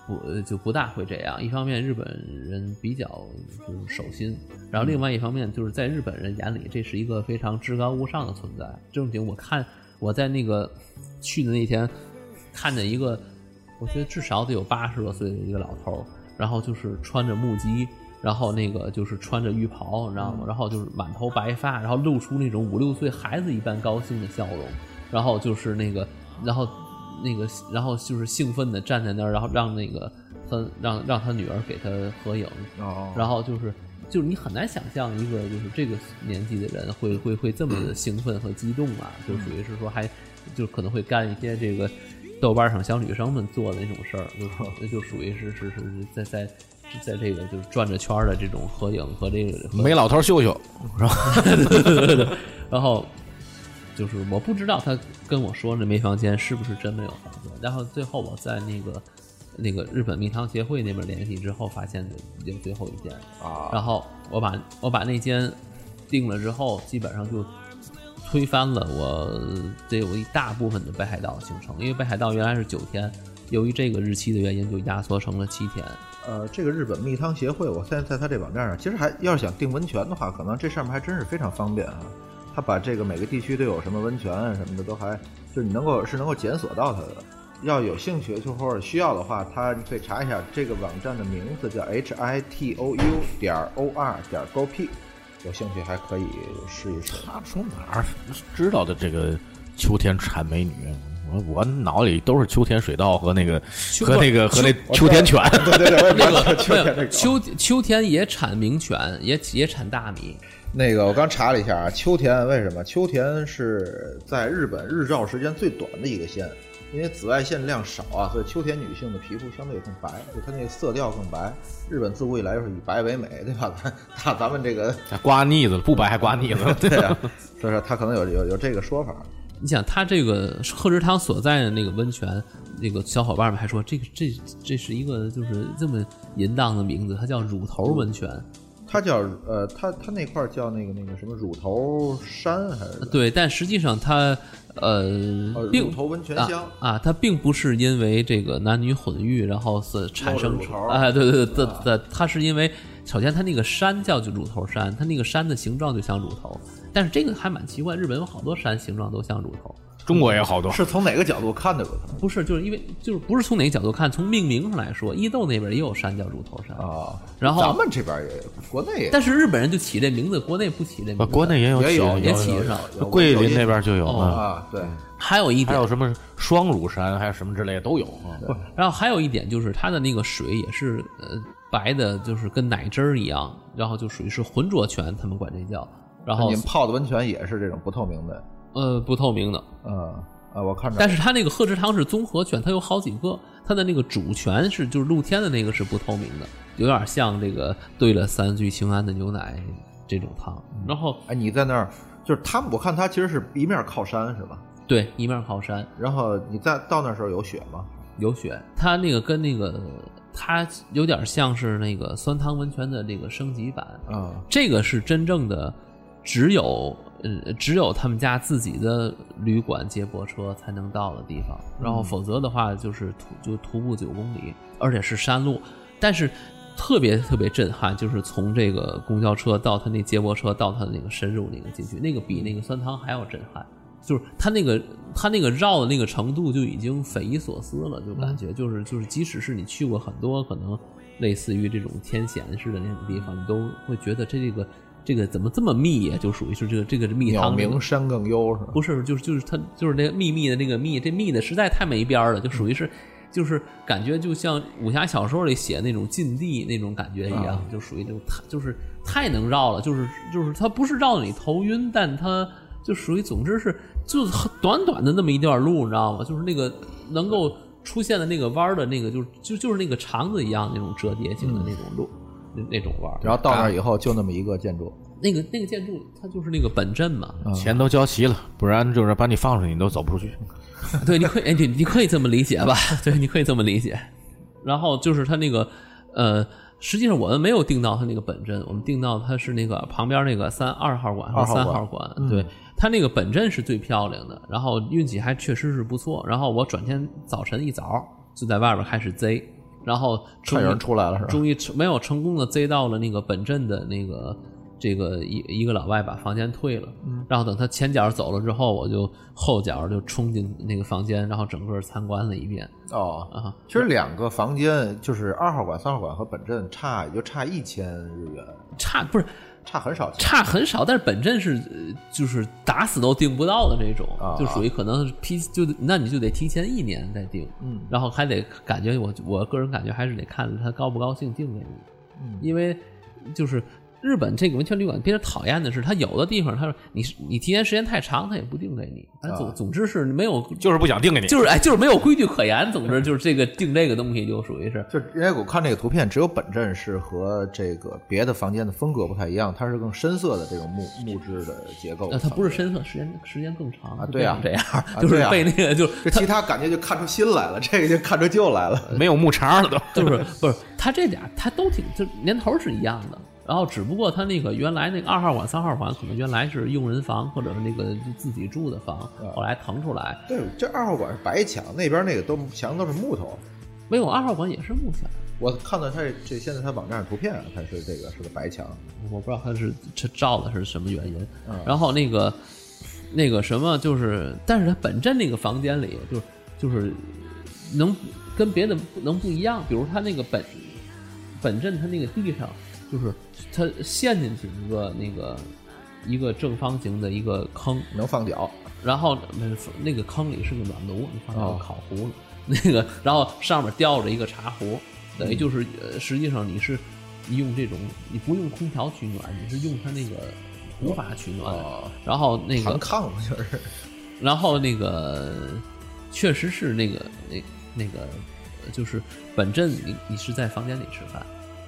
不就不大会这样。一方面日本人比较就是守心，然后另外一方面就是在日本人眼里，这是一个非常至高无上的存在。正经我看我在那个去的那天看见一个，我觉得至少得有八十多岁的一个老头儿，然后就是穿着木屐，然后那个就是穿着浴袍，你知道吗？然后就是满头白发，然后露出那种五六岁孩子一般高兴的笑容，然后就是那个，然后那个，然后就是兴奋的站在那儿，然后让那个他让让他女儿给他合影，哦，然后就是就是你很难想象一个就是这个年纪的人会会会这么的兴奋和激动啊，就属于是说还就可能会干一些这个豆瓣上小女生们做的那种事儿，就那就属于是是是是在在在这个就是转着圈的这种合影和这个和没老头秀秀，(laughs) 然后就是我不知道他跟我说那没房间是不是真没有房子，然后最后我在那个那个日本蜜糖协会那边联系之后，发现已经最后一间啊。然后我把我把那间定了之后，基本上就推翻了我得有一大部分的北海道行程，因为北海道原来是九天，由于这个日期的原因，就压缩成了七天。呃，这个日本蜜汤协会，我现在在他这网站上，其实还要是想订温泉的话，可能这上面还真是非常方便啊。他把这个每个地区都有什么温泉啊什么的，都还就你能够是能够检索到它的。要有兴趣就或者需要的话，他你可以查一下这个网站的名字叫 h i t o u 点 o r 点 g o p，有兴趣还可以试一试。他从哪儿知道的这个秋天产美女？我我脑里都是秋天水稻和那个和那个和那秋田犬。对对对，我也那个知道秋。秋秋田也产名犬，也也产大米。那个我刚查了一下啊，秋田为什么？秋田是在日本日照时间最短的一个县，因为紫外线量少啊，所以秋天女性的皮肤相对也更白，就它那个色调更白。日本自古以来就是以白为美，对吧？咱 (laughs) 咱咱们这个刮腻子了，不白还刮腻子了。(laughs) 对啊，所以说他可能有有有这个说法。你想，他这个贺知汤所在的那个温泉，那个小伙伴们还说，这个这这是一个就是这么淫荡的名字，它叫乳头温泉。它叫呃，它它那块儿叫那个那个什么乳头山还是？对，但实际上它呃乳头温泉乡。啊啊，它并不是因为这个男女混浴，然后是产生露着乳头。哎，对对对对对，它是因为首先它那个山叫就乳头山，它那个山的形状就像乳头，但是这个还蛮奇怪，日本有好多山形状都像乳头。中国也有好多，是从哪个角度看的乳头不是，就是因为就是不是从哪个角度看，从命名上来说，伊豆那边也有山叫乳头山，啊？然后咱们这边也有，国内也。有但是日本人就起这名字，国内不起这名字。国内也有也有也起上有桂林那边就有哦啊，啊，对，还有一点。还有，什么双乳山，还有什么之类的都有。啊。然后还有一点就是它的那个水也是呃白的，就是跟奶汁儿一样，然后就属于是浑浊泉，他们管这叫。然后你们泡的温泉也是这种不透明的，呃不透明的，嗯啊，我看着，但是它那个鹤之汤是综合泉，它有好几个，它的那个主泉是就是露天的那个是不透明的，有点像这个兑了三聚氰胺的牛奶这种汤。然后哎，你在那儿就是他们，我看它其实是一面靠山是吧？对一面靠山，然后你在到那时候有雪吗？有雪，它那个跟那个它有点像是那个酸汤温泉的这个升级版，啊，这个是真正的只有呃只有他们家自己的旅馆接驳车才能到的地方，然后否则的话就是徒就徒步九公里，而且是山路，但是。特别特别震撼，就是从这个公交车到他那接驳车到他那个深入那个进去，那个比那个酸汤还要震撼。就是他那个他那个绕的那个程度就已经匪夷所思了，就感觉就是就是，即使是你去过很多可能类似于这种天险似的那种地方，你都会觉得这这个这个怎么这么密呀？就属于是这个这个密鸟鸣山更幽是吧？不是，就是就是它就是那个密密的那个密，这密的实在太没边儿了，就属于是，就是感觉就像武侠小说里写那种禁地那种感觉一样，就属于那种太就是太能绕了，就是就是它不是绕的你头晕，但它就属于总之是就短短的那么一段路，你知道吗？就是那个能够出现的那个弯儿的那个，就是就就是那个肠子一样那种折叠性的那种路，那那种玩儿。然后到那儿以后就那么一个建筑，那个那个建筑它就是那个本镇嘛，钱都交齐了，不然就是把你放出去，你都走不出去。(laughs) 对，你可以，你可以这么理解吧？对，你可以这么理解。然后就是它那个，呃，实际上我们没有订到它那个本镇，我们订到它是那个旁边那个三二号馆和三号馆。对，它那个本镇是最漂亮的，然后运气还确实是不错。然后我转天早晨一早就在外边开始贼，然后终于出来了是吧？终于没有成功的 Z 到了那个本镇的那个这个一一个老外把房间退了，嗯然后等他前脚走了之后，我就后脚就冲进那个房间，然后整个参观了一遍哦，啊。其实两个房间就是二号馆、三号馆和本镇差也就差一千日元，差不是差很少。差很少，但是本镇是呃就是打死都订不到的那种，啊就属于可能提就那你就得提前一年再订，嗯，然后还得感觉我我个人感觉还是得看他高不高兴订给你，嗯因为就是日本这个温泉旅馆比较讨厌的是，它有的地方他说你你提前时间太长，他也不定给你，反正总、啊总之是没有就是不想定给你，就是哎就是没有规矩可言，总之就是这个定这个东西就属于是。就因为我看这个图片，只有本镇是和这个别的房间的风格不太一样，它是更深色的这种木木质的结构。呃它不是深色，时间时间更长啊对啊。这样。就是被那个就这其他感觉就看出新来了，这个就看出旧来了。没有木茬了都。就是不是他这俩他都挺就年头是一样的，然后只不过他那个原来那个二号馆、三号馆可能原来是佣人房或者是那个自己住的房，后来腾出来。对，这二号馆是白墙，那边那个都墙都是木头。没有二号馆也是木墙，我看到他这这现在他网站上图片啊，它是这个是个白墙。我不知道他是这照的是什么原因。嗯然后那个那个什么就是，但是他本镇那个房间里就是就是能跟别的能不一样，比如他那个本本镇他那个地上，就是它陷进去一个那个一个正方形的一个坑，能放脚，然后那那个坑里是个暖炉，你放那个烤糊了，(laughs) 那个然后上面吊着一个茶壶，等于就是呃，实际上你是你用这种你不用空调取暖，你是用它那个壶法取暖，哦。然后那个扛炕就是，然后那个确实是那个那那个呃就是本镇你你是在房间里吃饭，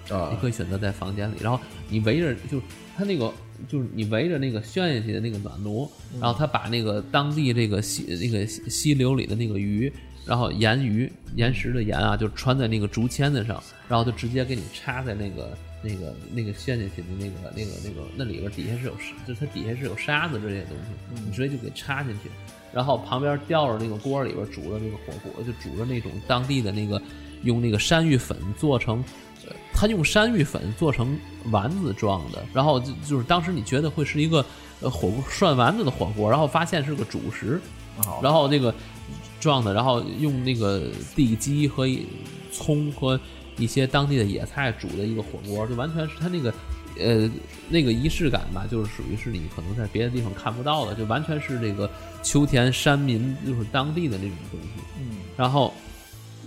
啊你可以选择在房间里，然后你围着就是它那个就是你围着那个旋下去的那个暖炉，然后他把那个当地这个溪那个溪溪流里的那个鱼，然后盐鱼岩石的盐啊，就穿在那个竹签子上，然后就直接给你插在那个那个那个旋下去的那个那个那个那里边底下是有沙就它底下是有沙子这些东西，你直接就给插进去，然后旁边吊着那个锅里边煮着那个火锅，就煮着那种当地的那个用那个山芋粉做成，呃他用山芋粉做成丸子状的，然后就就是当时你觉得会是一个呃火锅涮丸子的火锅，然后发现是个主食，哦然后那个状的，然后用那个地鸡和葱和一些当地的野菜煮的一个火锅，就完全是它那个呃那个仪式感吧，就是属于是你可能在别的地方看不到的，就完全是这个秋田山民就是当地的那种东西。嗯，然后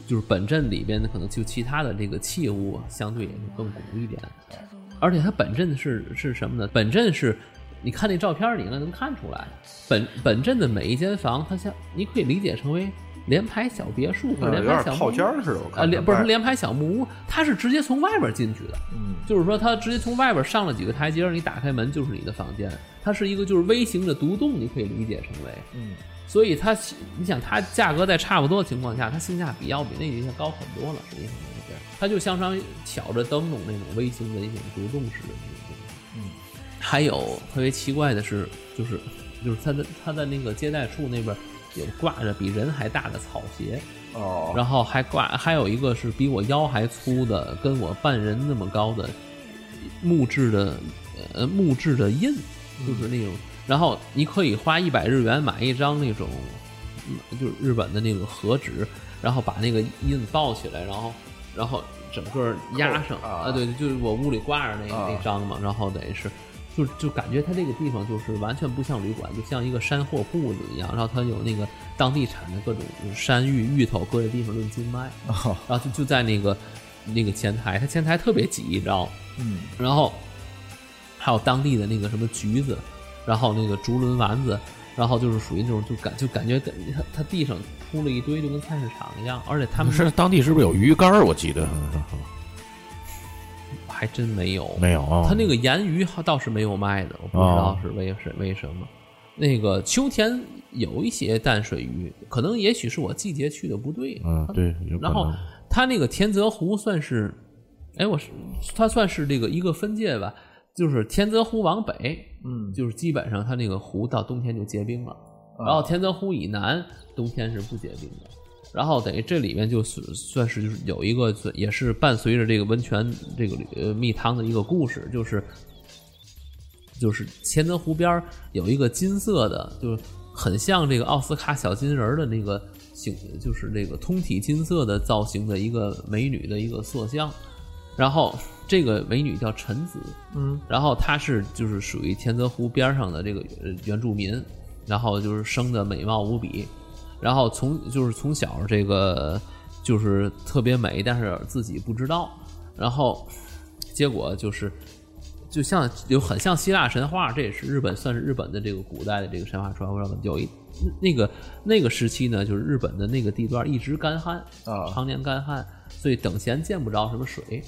就是本镇里边的可能就其他的这个器物啊相对也是更古一点，而且它本镇是是什么呢？本镇是。你看那照片儿，你应该能看出来，本本镇的每一间房，它像你可以理解成为连排小别墅或者有联排小套间儿似的，我啊，看连不是连排小木屋，它是直接从外边进去的，嗯。就是说它直接从外边上了几个台阶儿，你打开门就是你的房间，它是一个就是微型的独栋，你可以理解成为，嗯，所以它你想它价格在差不多的情况下，它性价比要比那个要高很多了，实际上是它就相当于挑着灯笼那种微型的一种独栋式的那种东西，嗯，还有特别奇怪的是，就是就是它的它的那个接待处那边有挂着比人还大的草鞋。哦，然后还挂还有一个是比我腰还粗的，跟我半人那么高的木质的呃木质的印，就是那种。然后你可以花一百日元买一张那种，嗯就是日本的那个和纸，然后把那个印抱起来，然后然后整个压上啊对，就是我屋里挂着那啊那张嘛，然后等于是。就就感觉它这个地方就是完全不像旅馆，就像一个山货铺子一样。然后它有那个当地产的各种山芋、芋头，各个地方论斤卖。哦然后就就在那个那个前台，它前台特别挤，你知道吗？嗯然后还有当地的那个什么橘子，然后那个竹轮丸子，然后就是属于那种就感就感觉它它地上铺了一堆，就跟菜市场一样，而且他们是当地是不是有鱼干儿？我记得还真没有没有啊。他那个盐鱼倒是没有卖的，我不知道是为是为什么。那个秋田有一些淡水鱼，可能也许是我季节去的不对。嗯，对，然后能它那个田泽湖算是，哎，我是它算是这个一个分界吧，就是天泽湖往北，嗯就是基本上它那个湖到冬天就结冰了，然后天泽湖以南冬天是不结冰的。然后等于这里面就是算是就是有一个也是伴随着这个温泉这个呃蜜汤的一个故事，就是就是千泽湖边儿有一个金色的，就是很像这个奥斯卡小金人儿的那个形，就是那个通体金色的造型的一个美女的一个塑像。然后这个美女叫陈子，嗯，然后她是就是属于天泽湖边上的这个呃原住民，然后就是生的美貌无比，然后从就是从小这个就是特别美，但是自己不知道，然后结果就是就像有很像希腊神话，这也是日本算是日本的这个古代的这个神话传说。有一那个那个时期呢，就是日本的那个地段一直干旱啊常年干旱，所以等闲见不着什么水。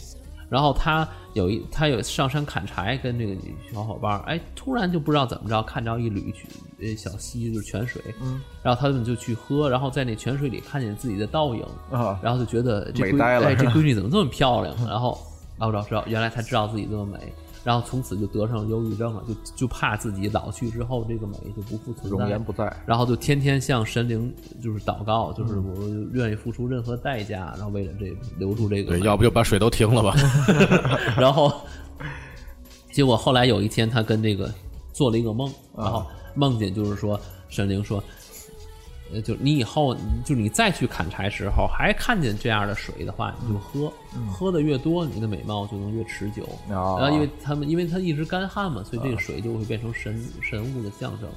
然后他有一他有上山砍柴，跟这个小伙伴儿，哎，突然就不知道怎么着看着一缕呃小溪，就是泉水，嗯，然后他们就去喝，然后在那泉水里看见自己的倒影，啊，然后就觉得这美闺哎，这呆了是吧？闺女怎么这么漂亮？然后，然后知道知道，原来她知道自己这么美，然后从此就得上忧郁症了，就就怕自己老去之后这个美就不复存在。容颜，不在，然后就天天向神灵就是祷告，就是嗯我愿意付出任何代价，然后为了这留住这个对，要不就把水都停了吧。(laughs) (laughs) 然后结果后来有一天，他跟这个做了一个梦，然后梦见就是说神灵说，呃就你以后就你再去砍柴时候还看见这样的水的话，你就喝，喝的越多，你的美貌就能越持久。哦然后因为他们因为他一直干旱嘛，所以这个水就会变成神神物的象征。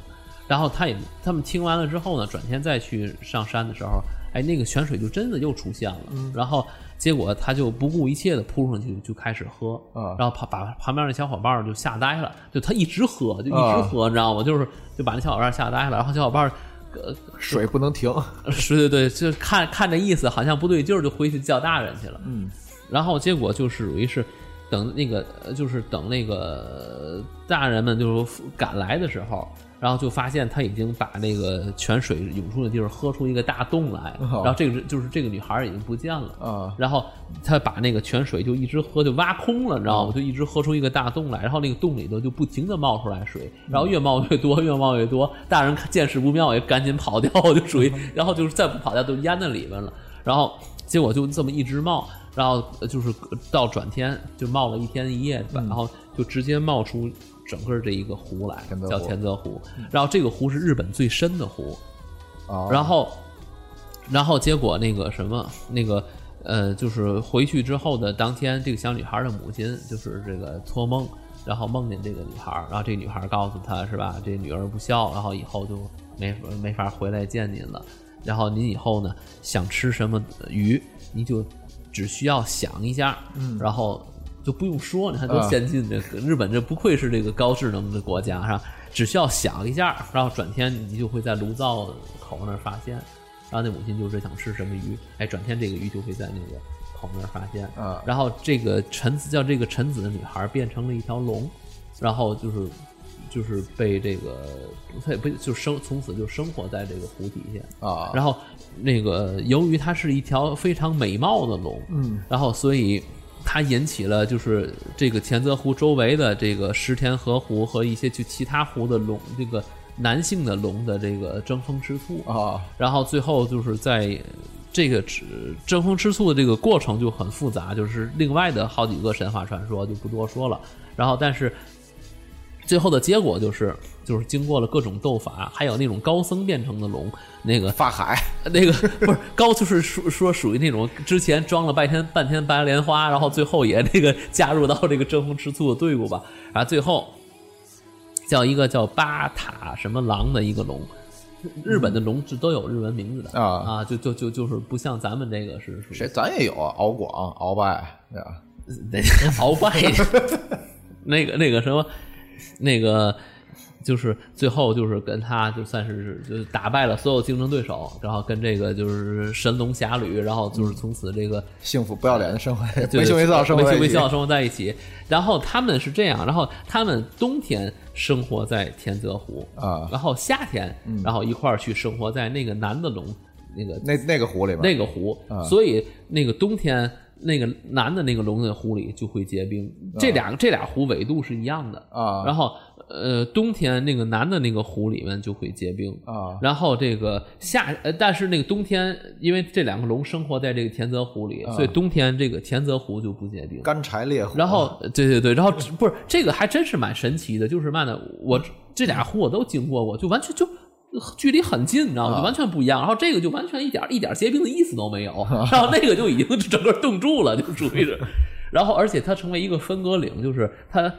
然后他也他们听完了之后呢，转天再去上山的时候，哎，那个泉水就真的又出现了。然后结果他就不顾一切的扑上去就开始喝，啊然后旁把旁边的小伙伴儿就吓呆了，就他一直喝，就一直啊喝，你知道吗？就是就把那小伙伴儿吓呆了，然后小伙伴儿。呃，水不能停，是对对，就看看这意思，好像不对劲儿，就回去叫大人去了。嗯，然后结果就是属于是等那个，呃就是等那个大人们就是赶来的时候，然后就发现他已经把那个泉水涌出的地方喝出一个大洞来，哦然后这个就是这个女孩已经不见了。啊然后他把那个泉水就一直喝，就挖空了，你知道吗？就一直喝出一个大洞来，然后那个洞里头就不停的冒出来水，然后越冒越多，越冒越多。大人见势不妙，也赶紧跑掉，就属于，(laughs) 然后就是再不跑掉就淹在里面了。然后结果就这么一直冒，然后呃就是到转天就冒了一天一夜，然后就直接冒出整个这一个湖来叫田泽湖。然后这个湖是日本最深的湖，啊，然后，然后结果那个什么，那个呃，就是回去之后的当天，这个小女孩的母亲就是这个托梦，然后梦见这个女孩，然后这个女孩告诉她是吧，这女儿不孝，然后以后就没没法回来见您了。然后您以后呢，想吃什么鱼，你就只需要想一下，嗯，然后就不用说，你看多啊先进，这个日本这不愧是这个高智能的国家，是吧？只需要想一下，然后转天你就会在炉灶口那儿发现。然后那母亲就是想吃什么鱼，哎，转天这个鱼就会在那个口那儿发现。啊然后这个臣子叫这个臣子的女孩变成了一条龙，然后就是就是被这个她也不就生从此就生活在这个湖底下。啊，然后那个由于它是一条非常美貌的龙，嗯，然后所以它引起了就是这个钱泽湖周围的这个石田河湖和一些就其他湖的龙，这个男性的龙的这个争风吃醋啊，然后最后就是在。这个争风吃醋的这个过程就很复杂，就是另外的好几个神话传说就不多说了。然后，但是最后的结果就是，就是经过了各种斗法，还有那种高僧变成的龙，那个法海那个不是高，就是说说属于那种之前装了半天半天白莲花，然后最后也那个加入到这个争风吃醋的队伍吧，然后最后叫一个叫巴塔什么狼的一个龙。日本的龙是都有日文名字的啊啊，就就就就是不像咱们这个是谁咱也有啊，敖广、敖拜，对吧？(laughs) 那鳌拜，(laughs) 那个那个什么，那个就是最后就是跟他就算是就是打败了所有竞争对手，然后跟这个就是神龙侠侣，然后就是从此这个幸福不要脸的生活，(laughs) 对没羞没臊没羞没臊生活在一起。然后他们是这样，然后他们冬天生活在天泽湖啊然后夏天然后一块儿去生活在那个南的龙那个那那个湖里边，那个湖，啊所以那个冬天那个南的那个龙的湖里就会结冰。这俩这俩湖纬度是一样的啊然后呃，冬天那个南的那个湖里面就会结冰啊然后这个夏呃，但是那个冬天，因为这两个龙生活在这个田泽湖里，所以冬天这个田泽湖就不结冰。干柴烈火，然后，对对对，然后不是这个还真是蛮神奇的，就是嘛呢，我这俩湖我都经过过，就完全就距离很近，你知道吗？就完全不一样。然后这个就完全一点一点结冰的意思都没有 (laughs) (laughs) 然后那个就已经整个冻住了，就属于是。然后，而且它成为一个分隔岭，就是它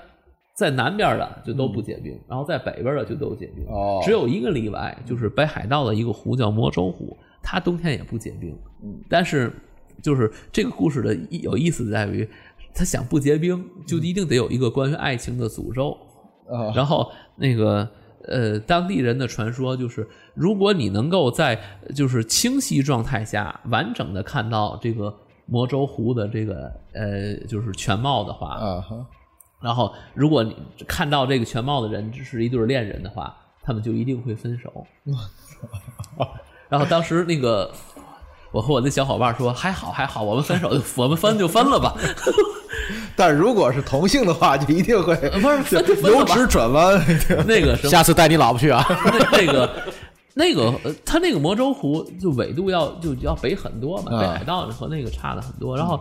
在南边的就都不结冰，然后在北边的就都结冰。哦只有一个例外，就是北海道的一个湖叫魔州湖，它冬天也不结冰。嗯但是就是这个故事的有意思在于，他想不结冰，就一定得有一个关于爱情的诅咒。啊然后那个呃，当地人的传说就是，如果你能够在就是清晰状态下完整的看到这个魔州湖的这个呃就是全貌的话，啊哈然后如果你看到这个全貌的人只是一对恋人的话，他们就一定会分手。然后当时那个。我和我的小伙伴说：“还好，还好，我们分手就我们分就分了吧。(laughs) 但如果是同性的话，就一定会不是由直转弯。(laughs) 那个什么，下次带你老婆去啊！那那个那个，呃它那个魔州湖就纬度要就要北很多嘛，啊北海道和那个差的很多。然后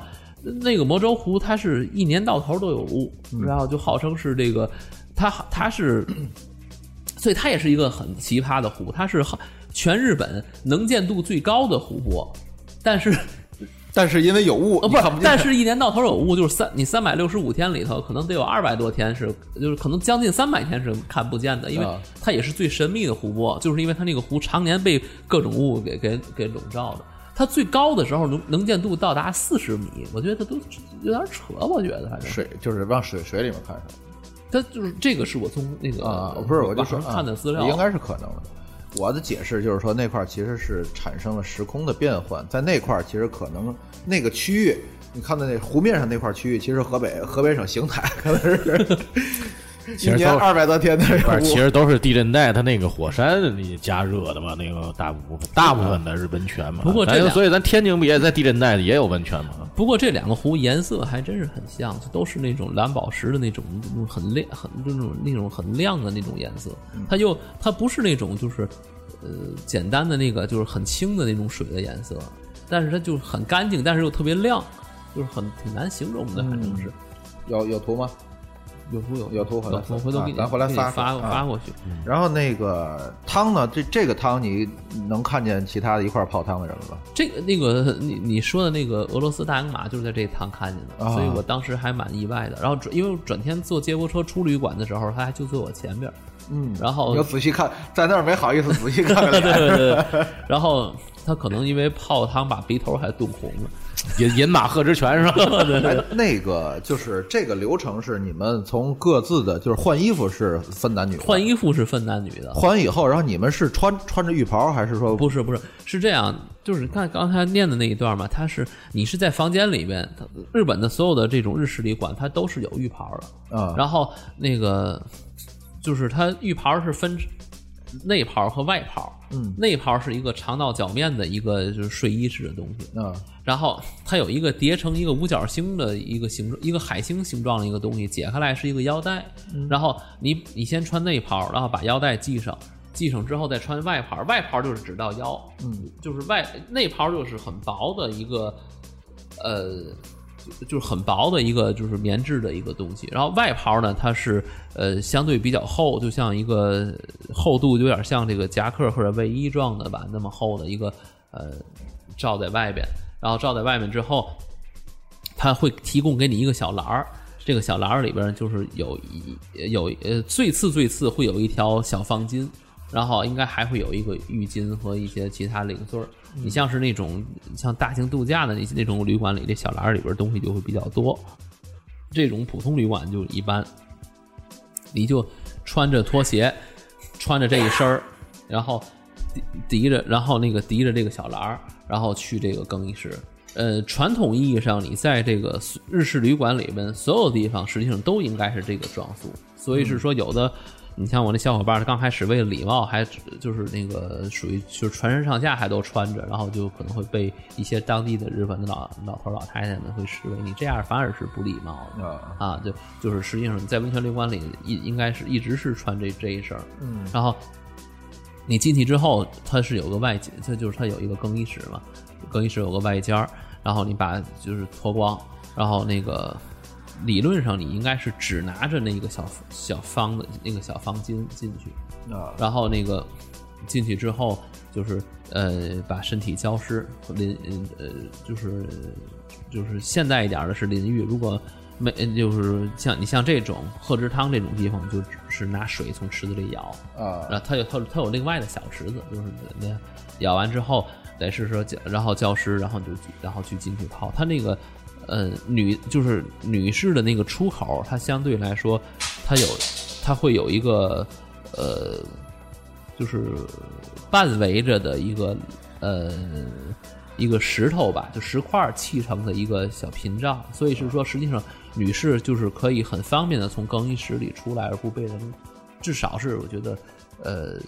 那个魔州湖，它是一年到头都有雾，然后就号称是这个，它它是 (clears throat) 所以它也是一个很奇葩的湖，它是全日本能见度最高的湖泊，但是但是因为有雾，呃不但是一年到头有雾，就是三你三百六十五天里头，可能得有二百多天是，就是可能将近三百天是看不见的，因为啊。它也是最神秘的湖泊，就是因为它那个湖常年被各种雾给给给笼罩着。它最高的时候能能见度到达四十米，我觉得都有点扯，我觉得反正。水就是往水水里面看它就是这个是我从那个啊，不是，我就说看的资料，啊应该是可能的。我的解释就是说，那块儿其实是产生了时空的变换，在那块儿其实可能那个区域，你看到那湖面上那块区域，其实河北河北省邢台可能是一年二百多天的不是，其实都是地震带它那个火山那加热的嘛，那个大部分大部分的是温泉嘛。不过所以咱天津不也在地震带里也有温泉嘛？不过这两个壶颜色还真是很像，都是那种蓝宝石的那种，那种很亮、很那种那种很亮的那种颜色。它又它不是那种就是呃简单的那个就是很清的那种水的颜色，但是它就很干净，但是又特别亮，就是很挺难形容的，反正是。有有图吗？有图有有图回来我回头给你，啊咱回来发发啊发过去。然后那个汤呢？这这个汤你能看见其他的一块儿泡汤的人了吧？这个那个你你说的那个俄罗斯大洋马就是在这一趟看见的，啊所以我当时还蛮意外的。然后转因为转天坐接驳车出旅馆的时候，他还就坐我前边儿，嗯，然后你要仔细看，在那儿没好意思仔细看。(laughs) 对对对，(laughs) 然后他可能因为泡汤把鼻头还冻红了。饮饮马贺之泉是吧？(laughs) 哎，那个就是这个流程是你们从各自的就是换衣服是分男女，换衣服是分男女的，换完以后，然后你们是穿穿着浴袍还是说不是不是是这样，就是看刚才念的那一段嘛，他是你是在房间里面，它日本的所有的这种日式旅馆，它都是有浴袍的。啊？然后那个就是它浴袍是分内袍和外袍，嗯。内袍是一个长到脚面的一个就是睡衣式的东西，嗯然后它有一个叠成一个五角星的一个形状，一个海星形状的一个东西，解开来是一个腰带，嗯。然后你你先穿内袍，然后把腰带系上。系上之后再穿外袍，外袍就是只到腰，嗯，就是外内袍就是很薄的一个，呃，就是很薄的一个就是棉质的一个东西。然后外袍呢，它是呃相对比较厚，就像一个厚度有点像这个夹克或者卫衣状的吧，那么厚的一个呃罩在外边。然后罩在外面之后，它会提供给你一个小篮儿。这个小篮儿里边就是有一有呃最次最次会有一条小方巾，然后应该还会有一个浴巾和一些其他零碎儿。你像是那种像大型度假的那那种旅馆里，这小篮儿里边东西就会比较多。这种普通旅馆就一般，你就穿着拖鞋，穿着这一身儿，然后提提着，然后那个提着这个小篮儿，然后去这个更衣室。呃，传统意义上，你在这个日式旅馆里边，所有地方实际上都应该是这个装束。所以是说，有的，你像我那小伙伴，他刚开始为了礼貌，还就是那个属于就是全身上下还都穿着，然后就可能会被一些当地的日本的老老头老太太们会视为你这样反而是不礼貌的。啊啊，就就是实际上在温泉旅馆里应应该是一直是穿这这一身，嗯，然后你进去之后，它是有个外间，它就是它有一个更衣室嘛，更衣室有个外间儿，然后你把就是脱光，然后那个理论上你应该是只拿着那个小小方的那个小方巾进去，啊然后那个进去之后，就是呃把身体浇湿淋呃就是就是现代一点的是淋浴，如果没就是像你像这种鹤之汤这种地方，就只是拿水从池子里舀，啊然后它有它有它有另外的小池子，就是那舀完之后得是说然后浇湿，然后就然后去进去泡。它那个呃女就是女士的那个出口，它相对来说它有它会有一个呃就是半围着的一个呃一个石头吧，就石块砌成的一个小屏障，所以是说实际上女士就是可以很方便的从更衣室里出来，而不被人，至少是我觉得呃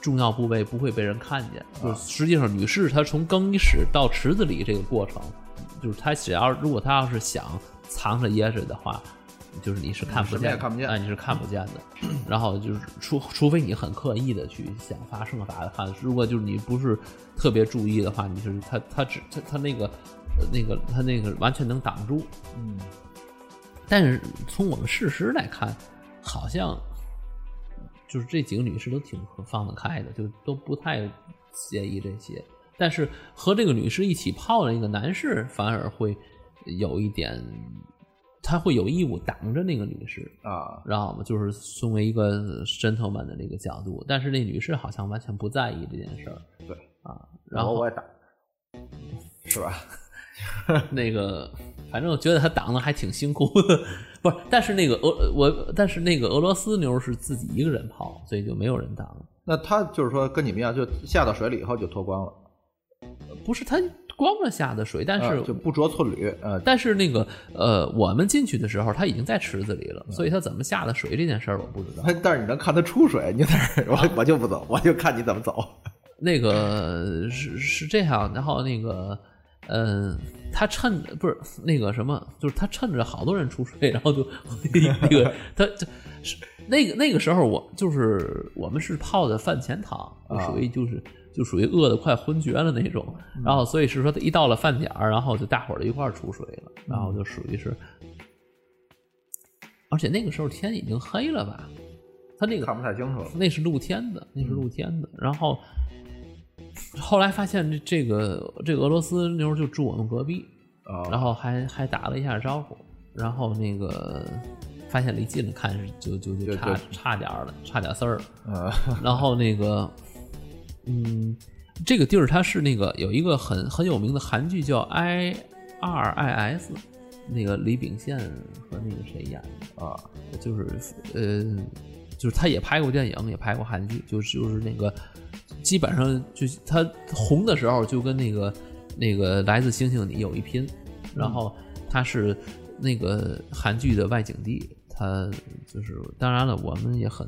重要部位不会被人看见。就是实际上女士她从更衣室到池子里这个过程，就是他只要如果他要是想藏着掖着的话。就是你是看不见看不见哎，你是看不见的。然后就是除除非你很刻意的去想发生法的话，如果就是你不是特别注意的话，你就是他他只他他那个呃那个他那个完全能挡住。嗯但是从我们事实来看，好像就是这几个女士都挺放得开的，就都不太介意这些。但是和这个女士一起泡的那个男士反而会有一点，他会有义务挡着那个女士，啊，知道吗？就是作为一个 gentleman 的那个角度，但是那女士好像完全不在意这件事儿对，啊。然后我也打，是吧？(laughs) (laughs) 那个，反正我觉得他挡的还挺辛苦的，不是？但是那个俄我，但是那个俄罗斯妞是自己一个人泡，所以就没有人挡。那他就是说跟你们一样，就下到水里以后就脱光了，不是他光着下的水，但是、啊就不着寸缕，呃，但是那个呃，我们进去的时候他已经在池子里了，所以他怎么下的水这件事儿我不知道。但但是你能看他出水，你在那儿，我我就不走，我就看你怎么走。那个是是这样，然后那个，嗯、他趁不是那个什么，就是他趁着好多人出水，然后就 (laughs) 那个他他是那个那个时候我就是我们是泡的饭前汤，就属于就是就属于饿得快昏厥了那种，然后所以是说一到了饭点儿，然后就大伙儿一块儿出水了，然后就属于是，而且那个时候天已经黑了吧，他那个看不太清楚了。那是露天的，那是露天的。然后后来发现这这个这个俄罗斯妞就住我们隔壁，啊，然后还还打了一下招呼，然后那个发现离近了看是就就就就差就差点儿了，差点丝儿然后那个，嗯，这个地儿它是那个有一个很很有名的韩剧叫《I R I S》，那个李秉宪和那个谁演的啊，就是呃，就是他也拍过电影，也拍过韩剧，就是就是那个基本上就是他红的时候就跟那个那个来自星星你有一拼，然后他是那个韩剧的外景地，他就是当然了，我们也很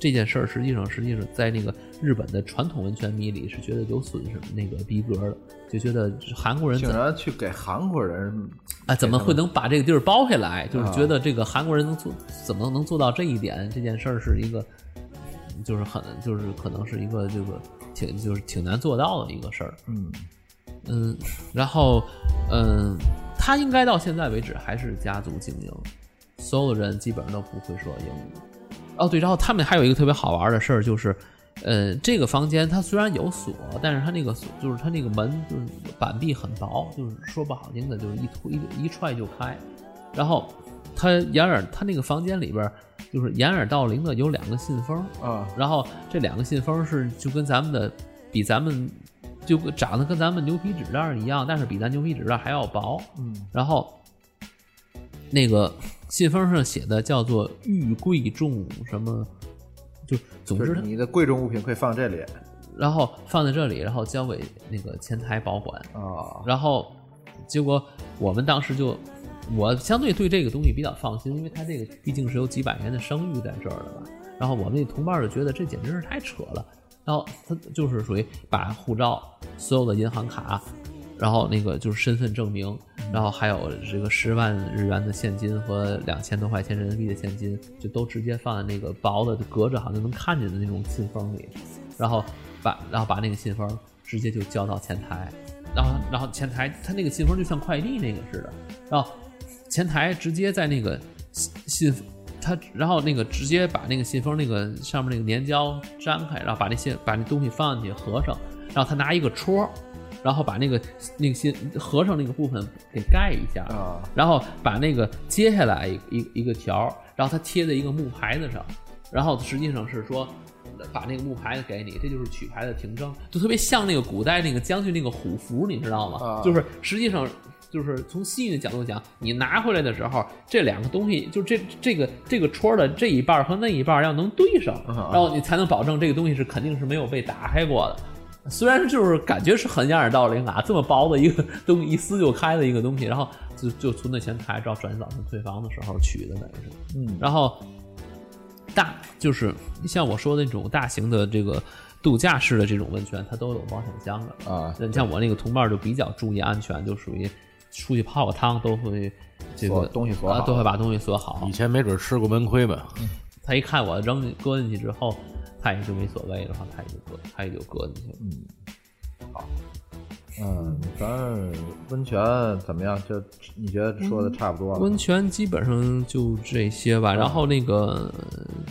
这件事儿，实际上实际上在那个日本的传统温泉迷里是觉得有损什么那个逼格的，就觉得韩国人怎竟然去给韩国人啊，怎么会能把这个地儿包下来？就是啊觉得这个韩国人能做，怎么能做到这一点？这件事儿是一个，就是很，就是可能是一个这个挺就是挺难做到的一个事儿。嗯嗯，然后嗯，他应该到现在为止还是家族经营，所有人基本上都不会说英语。哦，对，然后他们还有一个特别好玩的事儿，就是，呃，这个房间它虽然有锁，但是它那个锁就是它那个门就是板壁很薄，就是说不好听的，就是一推一一踹就开。然后他掩耳，他那个房间里边儿就是掩耳盗铃的有两个信封，啊然后这两个信封是就跟咱们的比咱们就长得跟咱们牛皮纸袋儿一样，但是比咱牛皮纸袋儿还要薄。嗯然后那个信封上写的叫做“玉贵重什么”，就总之你的贵重物品可以放这里然后放在这里，然后交给那个前台保管。啊，然后结果我们当时就，我相对对这个东西比较放心，因为它这个毕竟是有几百年的声誉在这儿的吧。然后我们那同伴就觉得这简直是太扯了。然后他就是属于把护照、所有的银行卡，然后那个就是身份证明，然后还有这个十万日元的现金和两千多块钱人民币的现金，就都直接放在那个薄的隔着好像能看见的那种信封里，然后把然后把那个信封直接就交到前台，然后然后前台他那个信封就像快递那个似的，然后前台直接在那个信信他然后那个直接把那个信封那个上面那个粘胶粘开，然后把那些把那东西放进去合上，然后他拿一个戳，然后把那个那个信合上那个部分给盖一下，啊然后把那个接下来一一一个条儿，然后它贴在一个木牌子上，然后实际上是说把那个木牌子给你，这就是取牌的凭证，就特别像那个古代那个将军那个虎符，你知道吗？啊就是实际上。就是从西域的角度讲，你拿回来的时候，这两个东西，就这这个这个戳的这一半儿和那一半儿要能对上，啊然后你才能保证这个东西是肯定是没有被打开过的。虽然就是感觉是很掩耳盗铃啊，这么薄的一个东西一撕就开的一个东西，然后就就存在前台，照转天早上退房的时候取的等于是，嗯然后大就是像我说的那种大型的这个度假式的这种温泉，它都有保险箱的。啊，你像我那个同伴就比较注意安全，就属于出去泡个汤都会这个啊东西锁好都会把东西锁好以。前没准吃过闷亏吧？他一看我扔进搁进去之后，他也就没所谓了，他也就搁他也就搁进去了。嗯，好，嗯咱温泉怎么样？就你觉得说的差不多了？温泉基本上就这些吧，然后那个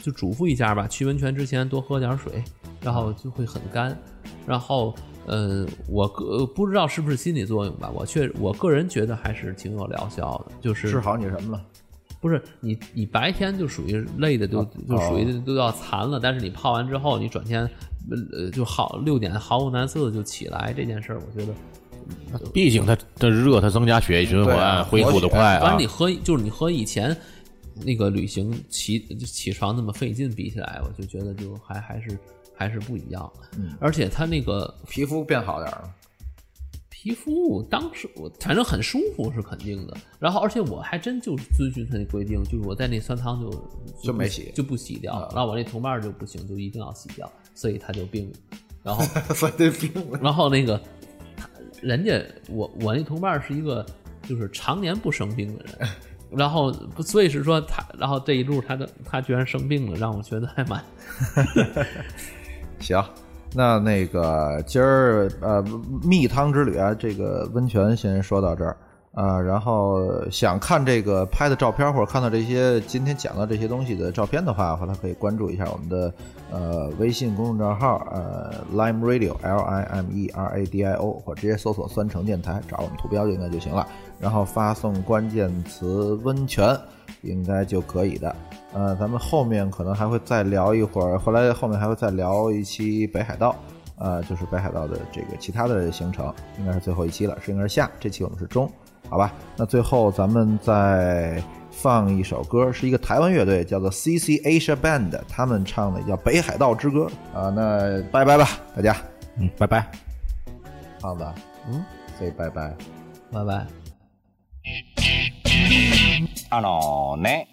就嘱咐一下吧，去温泉之前多喝点水，然后就会很干。然后，呃，我个不知道是不是心理作用吧，我确我个人觉得还是挺有疗效的，就是治好你什么了？不是你，你白天就属于累的都哦就属于都要残了，但是你泡完之后，你转天呃就好六点毫无难色的就起来，这件事儿我觉得，毕竟它它热，它增加血液循环，恢复的快啊反正你。和就是你和以前那个旅行起起床那么费劲比起来，我就觉得就还还是还是不一样。嗯而且它那个皮肤变好点儿了。皮肤当时我反正很舒服是肯定的，然后而且我还真就是遵循他那规定，就是我在那酸汤就不就没洗就不洗掉，啊然后我那同伴就不行，就一定要洗掉，所以他就病了。然后 (laughs) 所以这病了。然后那个人家我我那同伴是一个就是常年不生病的人，(laughs) 然后所以是说他，然后这一路他的他居然生病了，让我觉得还蛮 (laughs) 行，那那个今儿呃蜜汤之旅啊，这个温泉先说到这儿啊、然后想看这个拍的照片或者看到这些今天讲到这些东西的照片的话，回来可以关注一下我们的呃微信公众账号呃 Lime Radio L I M E R A D I O，或者直接搜索“酸橙电台”，找我们图标就应该就行了，然后发送关键词“温泉”应该就可以的。呃，咱们后面可能还会再聊一会儿，后来后面还会再聊一期北海道，呃，就是北海道的这个其他的行程，应该是最后一期了，是应该是下，这期我们是中，好吧？那最后咱们再放一首歌，是一个台湾乐队叫做 CC Asia Band，他们唱的叫《北海道之歌》啊、那拜拜吧，大家，嗯，拜拜。胖子，嗯，say 拜拜。拜拜。あのね、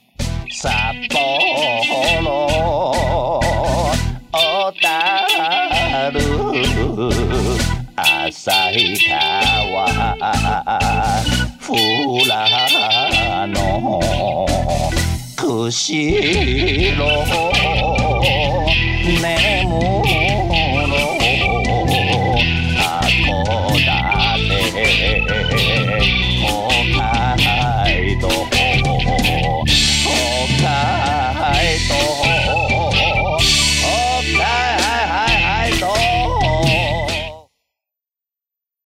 札幌、小樽、旭川、富良野、釧路、眠